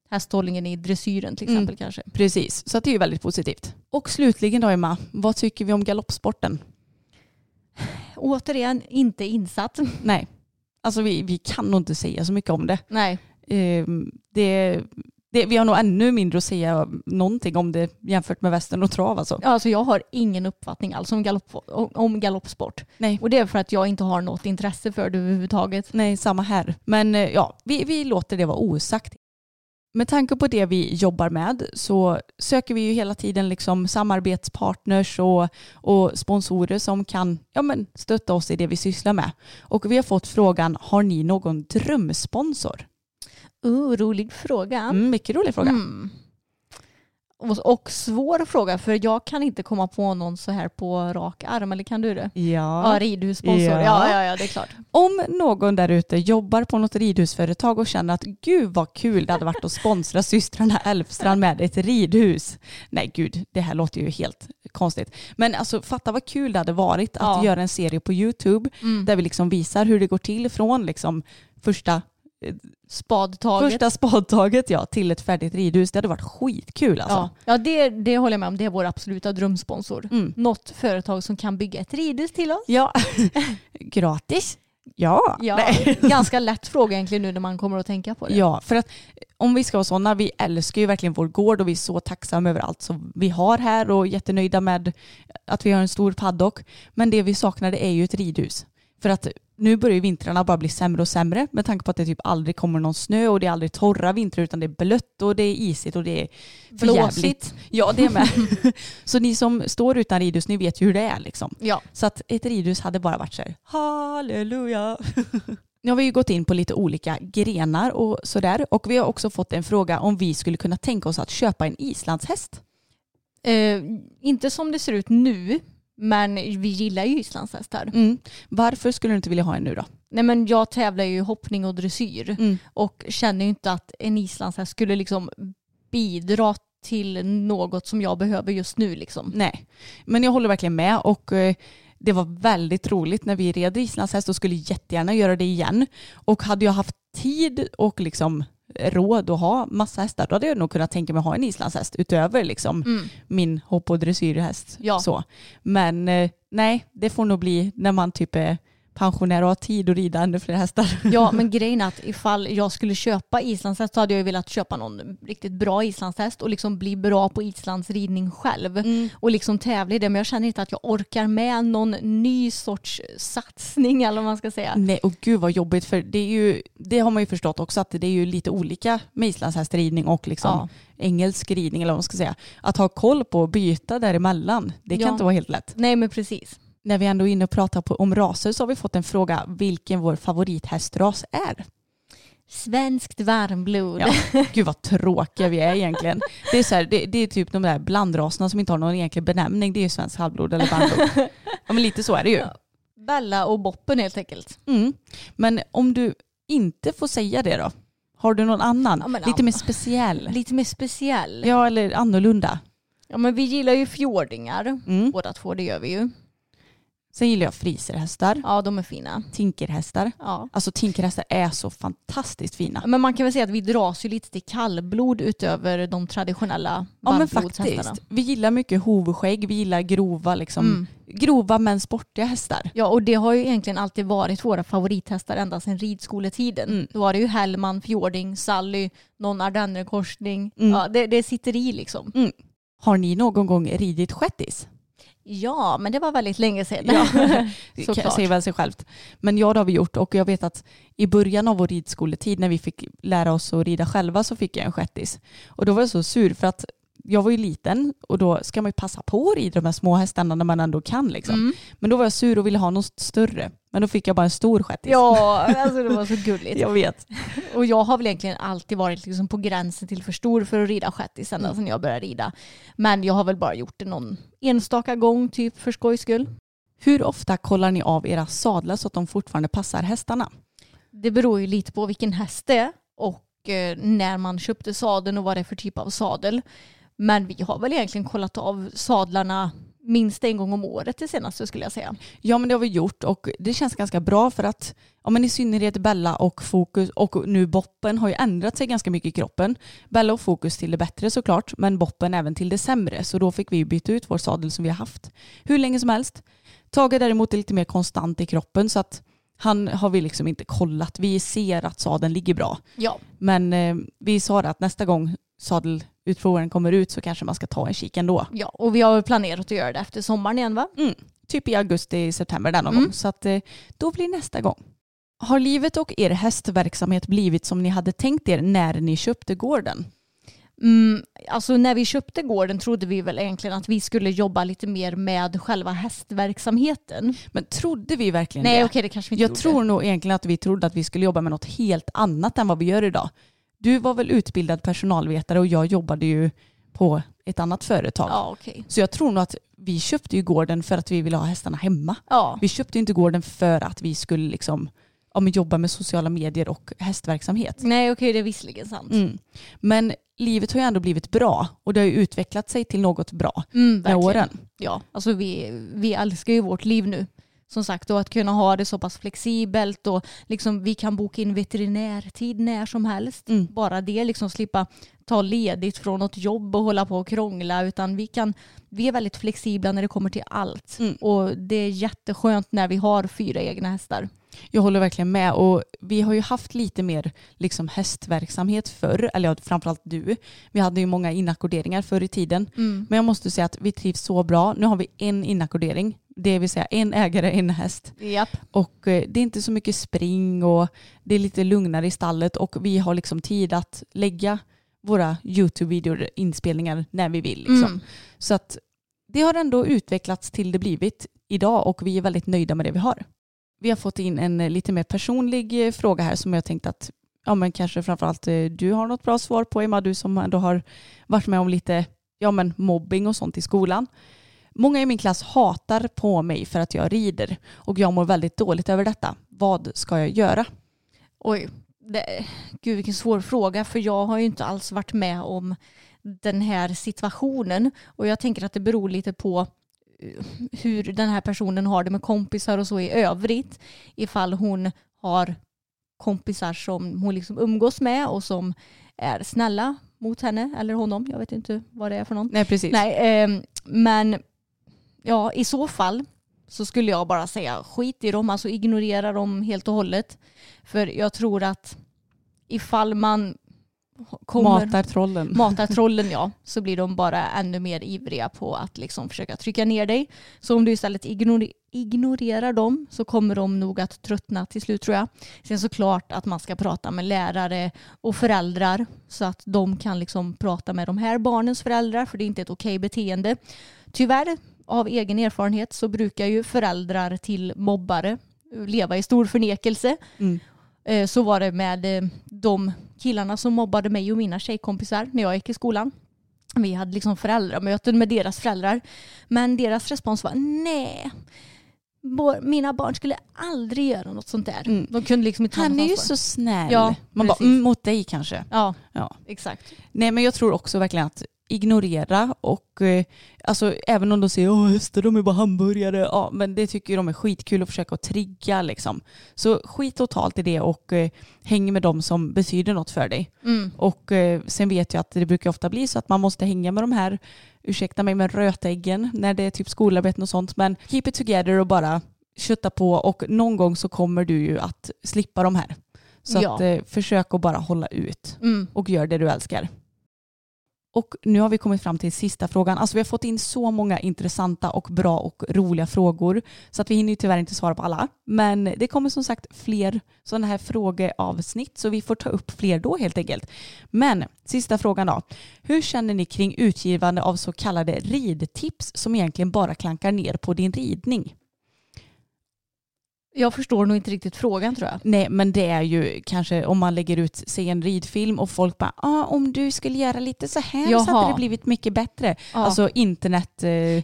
B: hästhållningen i dressyren till exempel kanske.
C: Precis, så det är ju väldigt positivt. Och slutligen då Emma, vad tycker vi om galoppsporten?
B: Återigen, inte insatt.
C: Nej, alltså vi, vi kan nog inte säga så mycket om det.
B: Nej.
C: Ehm, det, det. Vi har nog ännu mindre att säga någonting om det jämfört med västern och trav alltså.
B: Ja, Alltså jag har ingen uppfattning alls om, galopp, om galoppsport.
C: Nej.
B: Och det är för att jag inte har något intresse för det överhuvudtaget.
C: Nej, samma här. Men eh, ja, vi, vi låter det vara osagt. Med tanke på det vi jobbar med så söker vi ju hela tiden liksom samarbetspartners och, och sponsorer som kan ja, men, stötta oss i det vi sysslar med. Och vi har fått frågan, har ni någon drömsponsor?
B: Uh, rolig fråga.
C: Mm, mycket rolig fråga.
B: Mm. Och, svår fråga för jag kan inte komma på någon så här på rak arm. Eller kan du det?
C: Ja.
B: Ja, ridhussponsor.
C: Ja.
B: Ja. Ja, ja, det är klart.
C: Om någon där ute jobbar på något ridhusföretag och känner att gud vad kul det hade varit att sponsra systrarna Elfstrand med ett ridhus. Nej gud, det här låter ju helt konstigt. Men alltså fatta vad kul det hade varit att
B: Ja.
C: göra en serie på YouTube
B: Mm.
C: där vi liksom visar hur det går till från liksom första,
B: Spadtaget.
C: första spadtaget ja, till ett färdigt ridhus. Det hade varit skitkul alltså.
B: Ja, ja det, det håller jag med om. Det är vår absoluta drömsponsor.
C: Mm.
B: Något företag som kan bygga ett ridhus till oss.
C: Ja, gratis. Ja.
B: Ja, ganska lätt fråga egentligen nu när man kommer att tänka på det.
C: Ja, för att om vi ska vara sådana, vi älskar ju verkligen vår gård och vi är så tacksamma över allt som vi har här och jättenöjda med att vi har en stor paddock. Men det vi saknade är ju ett ridhus. För att nu börjar ju vintrarna bara bli sämre och sämre med tanke på att det typ aldrig kommer någon snö och det är aldrig torra vintrar utan det är blött och det är isigt och det är
B: Blåsigt.
C: Ja, det är med. så ni som står utan ridhus, ni vet ju hur det är liksom.
B: Ja.
C: Så att ett ridhus hade bara varit så här, halleluja. Nu har vi ju gått in på lite olika grenar och sådär och vi har också fått en fråga om vi skulle kunna tänka oss att köpa en islandshäst.
B: Eh, inte som det ser ut nu, men vi gillar ju islandshästar.
C: Mm. Varför skulle du inte vilja ha en nu då?
B: Nej men jag tävlar ju i hoppning och dressyr
C: Mm.
B: och känner ju inte att en islandshäst skulle liksom bidra till något som jag behöver just nu liksom.
C: Nej, men jag håller verkligen med och eh, det var väldigt roligt när vi red islandshäst och skulle jättegärna göra det igen. Och hade jag haft tid och liksom råd att ha massa hästar då hade jag nog kunnat tänka mig att ha en islandshäst utöver liksom
B: Mm.
C: min hopp och dressyrhäst.
B: Ja.
C: Så. Men eh, nej, det får nog bli när man typ är pensionär och har tid att rida ännu fler hästar.
B: Ja men grejen är att ifall jag skulle köpa islandshäst så hade jag ju velat köpa någon riktigt bra islandshäst och liksom bli bra på islandsridning själv.
C: Mm.
B: Och liksom tävla i det men jag känner inte att jag orkar med någon ny sorts satsning eller vad man ska säga.
C: Nej, och gud vad jobbigt för det är ju, det har man ju förstått också att det är ju lite olika med islandshästridning och liksom
B: Ja.
C: engelsk ridning eller vad man ska säga. Att ha koll på och byta däremellan, det kan
B: Ja.
C: inte vara helt lätt.
B: Nej men precis.
C: När vi ändå är inne och pratar på, om raser så har vi fått en fråga vilken vår favorithästras är.
B: Svenskt varmblod.
C: Ja, gud vad tråkiga vi är egentligen. Det är, så här, det, det är typ de där blandraserna som inte har någon egentlig benämning. Det är ju svensk halvblod eller varmblod. Ja men lite så är det ju.
B: Bella och Boppen helt enkelt.
C: Mm. Men om du inte får säga det då? Har du någon annan?
B: Ja,
C: lite mer speciell?
B: Lite mer speciell.
C: Ja eller annorlunda.
B: Ja men vi gillar ju fjordingar.
C: Mm.
B: Båda två det gör vi ju.
C: Sen gillar jag friserhästar,
B: Ja de är fina.
C: tinkerhästar.
B: Ja.
C: Alltså tinkerhästar är så fantastiskt fina.
B: Men man kan väl säga att vi dras ju lite till kallblod utöver de traditionella
C: Ja men faktiskt. Vi gillar mycket hovskägg, vi gillar grova liksom,
B: Mm.
C: grova men sportiga hästar.
B: Ja och det har ju egentligen alltid varit våra favorithästar ända sedan ridskoletiden.
C: Mm.
B: Då var det ju Hellman, Fjording, Sally, någon ardennerkorsning.
C: Mm.
B: Ja, det, det sitter i liksom.
C: Har ni någon gång ridit shettis?
B: Ja men det var väldigt länge sedan.
C: Ja,
B: Såklart.
C: säger väl sig självt. Men ja, det har vi gjort och jag vet att i början av vår ridskoletid när vi fick lära oss att rida själva så fick jag en shettis. Och då var jag så sur för att jag var ju liten och då ska man ju passa på att rida de här små hästarna när man ändå kan liksom.
B: Mm.
C: Men då var jag sur och ville ha något större. Men då fick jag bara en stor shettis.
B: Ja, alltså det var så gulligt.
C: Jag vet.
B: Och jag har väl egentligen alltid varit liksom på gränsen till för stor för att rida shettis ända
C: Mm.
B: sedan jag började rida. Men jag har väl bara gjort det någon enstaka gång typ för skojs skull.
C: Hur ofta kollar ni av era sadlar så att de fortfarande passar hästarna?
B: Det beror ju lite på vilken häst det är och eh, när man köpte sadeln och vad det är för typ av sadel. Men vi har väl egentligen kollat av sadlarna minst en gång om året det senaste skulle jag säga.
C: Ja men det har vi gjort och det känns ganska bra för att ja, men i synnerhet Bella och Fokus och nu Boppen har ju ändrat sig ganska mycket i kroppen. Bella och Fokus till det bättre såklart men Boppen även till det sämre så då fick vi byta ut vår sadel som vi har haft hur länge som helst. Tage däremot är lite mer konstant i kroppen så att han har vi liksom inte kollat. Vi ser att sadeln ligger bra.
B: Ja.
C: Men eh, vi sa att nästa gång sadelutprovaren kommer ut så kanske man ska ta en kik ändå.
B: Ja, och vi har planerat att göra det efter sommaren igen va?
C: Mm. Typ i augusti, september där någon
B: Mm.
C: gång. Så att, eh, då blir nästa gång. Har livet och er hästverksamhet blivit som ni hade tänkt er när ni köpte gården?
B: Mm, alltså när vi köpte gården trodde vi väl egentligen att vi skulle jobba lite mer med själva hästverksamheten.
C: Men trodde vi verkligen
B: Nej
C: det?
B: okej det kanske vi inte
C: Jag
B: gjorde.
C: tror nog egentligen att vi trodde att vi skulle jobba med något helt annat än vad vi gör idag. Du var väl utbildad personalvetare och jag jobbade ju på ett annat företag.
B: Ja okej.
C: Så jag tror nog att vi köpte ju gården för att vi ville ha hästarna hemma.
B: Ja.
C: Vi köpte ju inte gården för att vi skulle liksom, ja, men jobba med sociala medier och hästverksamhet.
B: Nej okej det är visserligen sant.
C: Mm. Men livet har ju ändå blivit bra och det har ju utvecklat sig till något bra
B: Mm,
C: med
B: verkligen.
C: åren.
B: Ja, alltså vi, vi älskar ju vårt liv nu. Som sagt, och att kunna ha det så pass flexibelt och liksom vi kan boka in veterinärtid när som helst.
C: Mm.
B: Bara det, liksom slippa ta ledigt från något jobb och hålla på och krångla. Utan vi, kan, vi är väldigt flexibla när det kommer till allt.
C: Mm.
B: Och det är jätteskönt när vi har fyra egna hästar.
C: Jag håller verkligen med och vi har ju haft lite mer liksom hästverksamhet förr, eller ja, framförallt du. Vi hade ju många inackorderingar förr i tiden.
B: Mm.
C: Men jag måste säga att vi trivs så bra. Nu har vi en inackordering, det vill säga en ägare, en häst.
B: Japp.
C: Och eh, det är inte så mycket spring och det är lite lugnare i stallet och vi har liksom tid att lägga våra YouTube-videor, inspelningar när vi vill. Liksom.
B: Mm.
C: Så att det har ändå utvecklats till det blivit idag och vi är väldigt nöjda med det vi har. Vi har fått in en eh, lite mer personlig eh, fråga här som jag tänkt att ja, men kanske framförallt du har något bra svar på Emma, du som ändå har varit med om lite ja, men mobbing och sånt i skolan. Många i min klass hatar på mig för att jag rider och jag mår väldigt dåligt över detta. Vad ska jag göra?
B: Oj, det, gud vilken svår fråga för jag har ju inte alls varit med om den här situationen och jag tänker att det beror lite på eh, hur den här personen har det med kompisar och så i övrigt. Ifall hon har kompisar som hon liksom umgås med och som är snälla mot henne eller honom. Jag vet inte vad det är för någon.
C: Nej precis.
B: Nej, ehm, men ja, i så fall så skulle jag bara säga skit i dem, alltså ignorera dem helt och hållet. För jag tror att ifall man kommer,
C: Matar trollen.
B: matar trollen ja, så blir de bara ännu mer ivriga på att liksom försöka trycka ner dig. Så om du istället ignore- ignorerar dem så kommer de nog att tröttna till slut tror jag. Sen såklart att man ska prata med lärare och föräldrar så att de kan liksom prata med de här barnens föräldrar för det är inte ett okej beteende. Tyvärr av egen erfarenhet så brukar ju föräldrar till mobbare leva i stor förnekelse.
C: Mm.
B: Eh, Så var det med eh, de killarna som mobbade mig och mina tjejkompisar när jag gick i skolan. Vi hade liksom föräldramöten med deras föräldrar. Men deras respons var nej. Mina barn skulle aldrig göra något sånt där.
C: Mm.
B: De kunde liksom inte
C: Han är ju så snäll.
B: Ja,
C: Man bara, mm, mot dig kanske.
B: Ja,
C: Ja.
B: exakt.
C: Nej men jag tror också verkligen att ignorera och eh, alltså även om de säger åh hästar de är bara hamburgare, ja men det tycker de är skitkul att försöka att trigga liksom. Så skit totalt i det och eh, häng med dem som betyder något för dig.
B: Mm.
C: Och eh, sen vet jag att det brukar ofta bli så att man måste hänga med de här, ursäkta mig med rötäggen när det är typ skolarbeten och sånt men keep it together och bara kötta på och någon gång så kommer du ju att slippa de här. Så
B: Ja.
C: att eh, försök att bara hålla ut
B: Mm.
C: och gör det du älskar. Och nu har vi kommit fram till sista frågan. Alltså vi har fått in så många intressanta och bra och roliga frågor så att vi hinner ju tyvärr inte svara på alla. Men det kommer som sagt fler sådana här frågeavsnitt så vi får ta upp fler då helt enkelt. Men sista frågan då. Hur känner ni kring utgivande av så kallade ridtips som egentligen bara klankar ner på din ridning?
B: Jag förstår nog inte riktigt frågan tror jag.
C: Nej men det är ju kanske om man lägger ut sig en ridfilm och folk bara ah, om du skulle göra lite så här så
B: Jaha.
C: hade det blivit mycket bättre.
B: Ja.
C: Alltså internet eh,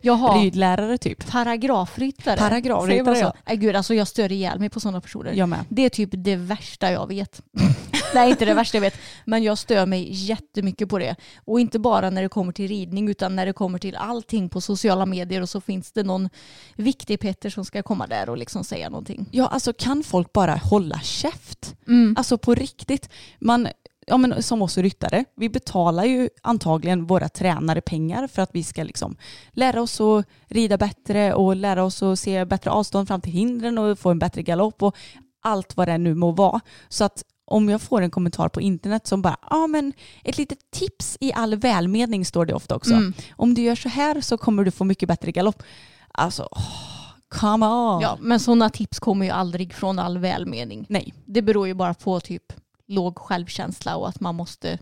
C: typ.
B: Paragrafryttare.
C: Paragrafryttare,
B: så?
C: ja.
B: Nej gud alltså jag stör ihjäl mig på sådana personer.
C: Jag med.
B: Det är typ det värsta jag vet. Nej inte det värsta jag vet. Men jag stör mig jättemycket på det. Och inte bara när det kommer till ridning utan när det kommer till allting på sociala medier och så finns det någon viktig Petter som ska komma där och liksom säga någonting.
C: Ja alltså kan folk bara hålla käft?
B: Mm.
C: Alltså på riktigt. Man, ja, men som oss ryttare, vi betalar ju antagligen våra tränare pengar för att vi ska liksom lära oss att rida bättre och lära oss att se bättre avstånd fram till hindren och få en bättre galopp och allt vad det nu må vara. Så att om jag får en kommentar på internet som bara, ja men ett litet tips i all välmening står det ofta också.
B: Mm.
C: Om du gör så här så kommer du få mycket bättre galopp. Alltså, åh, come on.
B: Ja, men sådana tips kommer ju aldrig från all välmening.
C: Nej.
B: Det beror ju bara på typ låg självkänsla och att man måste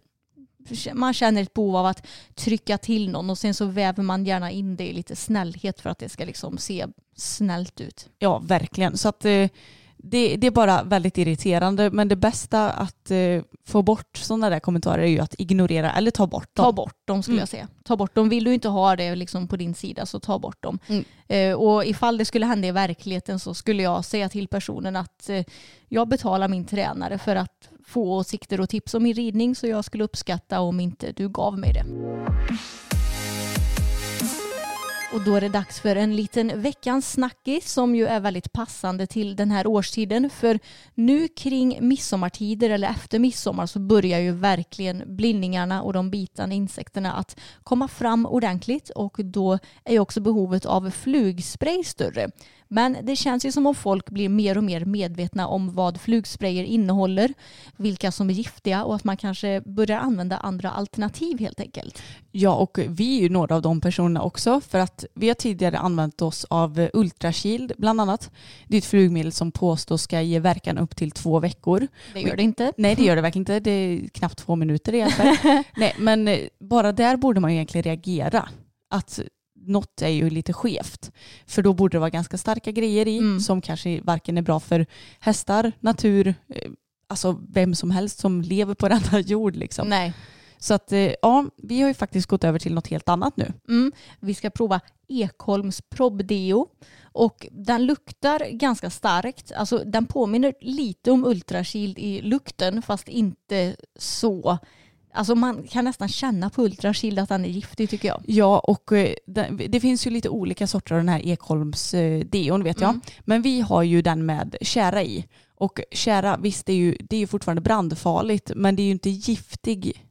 B: man känner ett behov av att trycka till någon och sen så väver man gärna in det i lite snällhet för att det ska liksom se snällt ut.
C: Ja, verkligen. Så att eh, det, det är bara väldigt irriterande. Men det bästa att eh, få bort sådana där kommentarer är ju att ignorera eller ta bort dem.
B: Ta bort dem skulle
C: Mm.
B: jag säga. Ta bort dem. Vill du inte ha det liksom på din sida så ta bort dem.
C: Mm.
B: Eh, och ifall det skulle hända i verkligheten så skulle jag säga till personen att eh, jag betalar min tränare för att få åsikter och tips om min ridning så jag skulle uppskatta om inte du gav mig det. Och då är det dags för en liten veckans snackis som ju är väldigt passande till den här årstiden. För nu kring midsommartider eller efter midsommar så börjar ju verkligen blindningarna och de bitande insekterna att komma fram ordentligt och då är ju också behovet av flugspray större. Men det känns ju som om folk blir mer och mer medvetna om vad flugsprayer innehåller, vilka som är giftiga och att man kanske börjar använda andra alternativ helt enkelt.
C: Ja, och vi är ju några av de personerna också för att vi har tidigare använt oss av Ultrashield bland annat. Det är ett flugmedel som påstås ska ge verkan upp till två veckor.
B: Det gör det inte.
C: Nej, det gör det verkligen inte. Det är knappt två minuter det. Nej, men eh, bara där borde man ju egentligen reagera. Att något är ju lite skevt. För då borde det vara ganska starka grejer i
B: Mm.
C: som kanske varken är bra för hästar, natur, eh, alltså vem som helst som lever på denna jord liksom.
B: Nej.
C: Så att eh, ja, vi har ju faktiskt gått över till något helt annat nu.
B: Mm. Vi ska prova Ekholms probdeo och den luktar ganska starkt. Alltså den påminner lite om Ultrashield i lukten fast inte så. Alltså man kan nästan känna på Ultrashield att den är giftig tycker jag.
C: Ja, och eh, det, det finns ju lite olika sorter av den här Ekholms eh, deon vet jag.
B: Mm.
C: Men vi har ju den med kära i. Och kära, visst det är ju, det är ju fortfarande brandfarligt men det är ju inte giftig,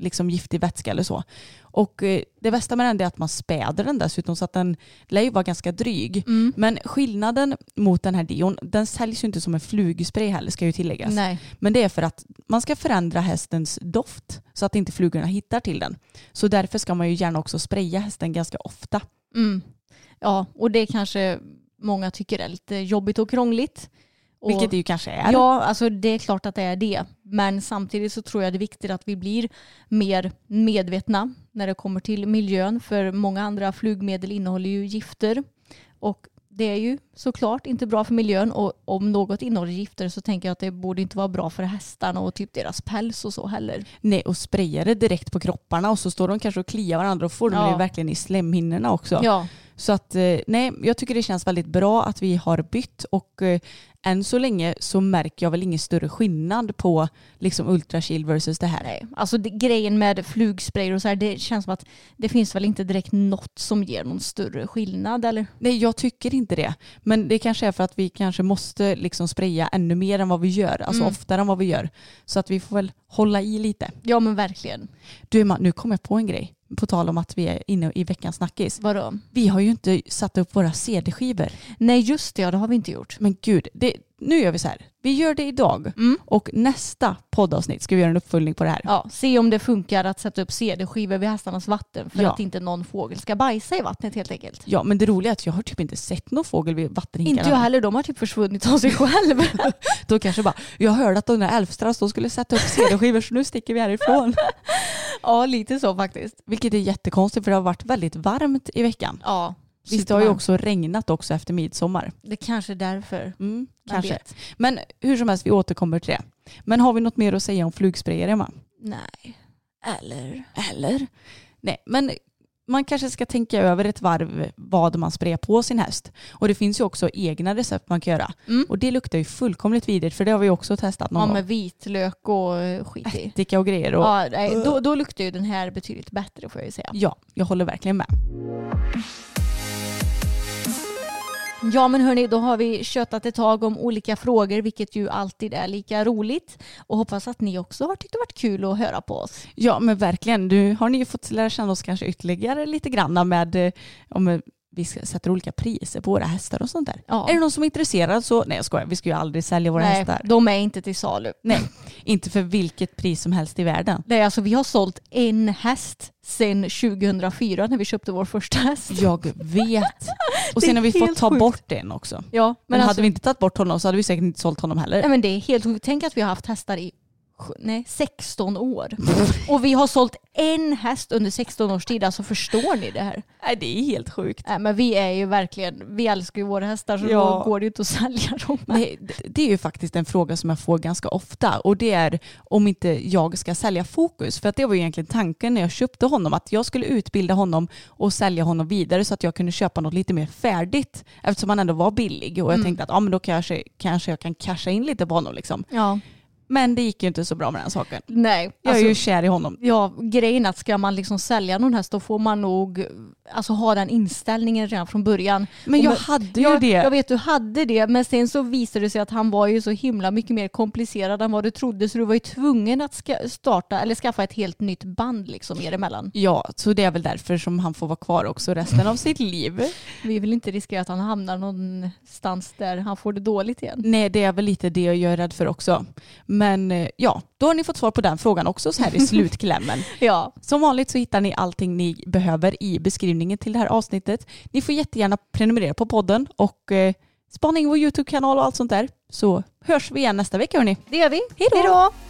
C: liksom giftig vätska eller så. Och eh, det bästa med den är att man späder den dessutom så att den lär ju vara ganska dryg.
B: Mm.
C: Men skillnaden mot den här deon, den säljs ju inte som en flugspray heller ska ju tilläggas.
B: Nej.
C: Men det är för att man ska förändra hästens doft så att inte flugorna hittar till den. Så därför ska man ju gärna också spraya hästen ganska ofta.
B: Mm. Ja, och det kanske många tycker är lite jobbigt och krångligt. Och
C: Vilket det ju kanske är.
B: Ja, alltså det är klart att det är det. Men samtidigt så tror jag det är viktigt att vi blir mer medvetna när det kommer till miljön. För många andra flugmedel innehåller ju gifter. Och det är ju såklart inte bra för miljön. Och om något innehåller gifter så tänker jag att det borde inte vara bra för hästarna och typ deras päls och så heller.
C: Nej, och spraya det direkt på kropparna och så står de kanske och kliar varandra och får
B: Ja.
C: det verkligen i slemhinnorna också.
B: Ja,
C: Så att eh, nej, jag tycker det känns väldigt bra att vi har bytt och eh, än så länge så märker jag väl ingen större skillnad på liksom Ultrashield versus det här.
B: nej. Alltså det, grejen med flugsprayer och så här, det känns som att det finns väl inte direkt något som ger någon större skillnad eller?
C: Nej, jag tycker inte det. Men det kanske är för att vi kanske måste liksom spraya ännu mer än vad vi gör. Alltså
B: Mm.
C: oftare än vad vi gör. Så att vi får väl hålla i lite.
B: Ja men verkligen.
C: Du nu kom jag på en grej. På tal om att vi är inne i veckans snackis.
B: Vadå?
C: Vi har ju inte satt upp våra CD-skivor.
B: Nej just det, ja, det har vi inte gjort.
C: Men gud, det, nu gör vi så här. Vi gör det idag.
B: Mm.
C: Och nästa poddavsnitt ska vi göra en uppföljning på det här.
B: Ja, se om det funkar att sätta upp CD-skivor vid hästarnas vatten för
C: Ja.
B: att inte någon fågel ska bajsa i vattnet helt enkelt.
C: Ja, men det roliga är att jag har typ inte sett någon fågel vid vattenhinkarna.
B: Inte jag heller, de har typ försvunnit av sig själv.
C: Då kanske bara, jag hörde att de där Elfstras de skulle sätta upp CD-skivor så nu sticker vi härifrån.
B: ja, lite så faktiskt.
C: Vilket är jättekonstigt för det har varit väldigt varmt i veckan.
B: Ja,
C: Visst det har ju också regnat också efter midsommar.
B: Det kanske är därför.
C: Mm, kanske.
B: vet.
C: Men hur som helst, vi återkommer till det. Men har vi något mer att säga om flugsprayer, Emma?
B: Nej. Eller?
C: Eller? Nej, men man kanske ska tänka över ett varv vad man sprayar på sin häst. Och det finns ju också egna recept man kan göra.
B: Mm.
C: Och det luktar ju fullkomligt vidrigt för det har vi också testat någon
B: Ja
C: gång.
B: med vitlök och eh, skit i.
C: Ättika och grejer. Och,
B: Ja, då, då luktar ju den här betydligt bättre får jag ju säga.
C: ja, jag håller verkligen med.
B: Ja men hörni, då har vi köttat ett tag om olika frågor vilket ju alltid är lika roligt. Och hoppas att ni också har tyckt det varit kul att höra på oss.
C: Ja men verkligen. Nu har ni ju fått lära känna oss kanske ytterligare lite grann med eh, om eh, vi sätter olika priser på våra hästar och sånt där.
B: Ja.
C: Är det någon som är intresserad så, nej jag skojar, vi ska ju aldrig sälja våra
B: Nej,
C: hästar.
B: de är inte till salu.
C: Nej, inte för vilket pris som helst i världen.
B: Nej, alltså vi har sålt en häst sedan 2004 när vi köpte vår första häst.
C: Jag vet. Och sen har vi fått ta
B: sjukt.
C: bort en också.
B: Ja,
C: Men,
B: men,
C: hade
B: alltså,
C: vi inte tagit bort honom så hade vi säkert inte sålt honom heller.
B: nej, men det är helt sjukt. Tänk att vi har haft hästar i nej, 16 år. Och vi har sålt en häst under 16 års tid. Alltså förstår ni det här?
C: Nej det är helt sjukt.
B: Nej, men vi är ju verkligen, vi älskar ju våra hästar så
C: Ja.
B: då går det ju inte att sälja dem.
C: Nej, det- är ju faktiskt en fråga som jag får ganska ofta och det är om inte jag ska sälja Fokus. För att det var ju egentligen tanken när jag köpte honom att jag skulle utbilda honom och sälja honom vidare så att jag kunde köpa något lite mer färdigt eftersom han ändå var billig och jag tänkte att ja, men då kanske, kanske jag kan casha in lite på honom liksom.
B: Ja,
C: Men det gick ju inte så bra med den saken.
B: nej.
C: Jag är
B: Alltså,
C: ju kär i honom.
B: Ja, grejen att ska man liksom sälja någon häst då får man nog alltså, ha den inställningen redan från början.
C: Men jag
B: men-
C: hade ju
B: jag,
C: det.
B: Jag vet du hade det men sen så visade det sig att han var ju så himla mycket mer komplicerad än vad du trodde så du var ju tvungen att starta eller skaffa ett helt nytt band liksom er emellan.
C: Ja, så det är väl därför som han får vara kvar också resten av sitt liv.
B: Vi vill inte riskera att han hamnar någonstans där han får det dåligt igen.
C: Nej, det är väl lite det jag är rädd för också. Men eh, ja, då har ni fått svar på den frågan också så här i slutklämmen.
B: Ja,
C: Som vanligt så hittar ni allting ni behöver i beskrivningen till det här avsnittet. Ni får jättegärna prenumerera på podden och eh, spana in vår YouTube-kanal och allt sånt där. Så hörs vi igen nästa vecka hörni.
B: det gör vi.
C: Hej då!
B: Hej då!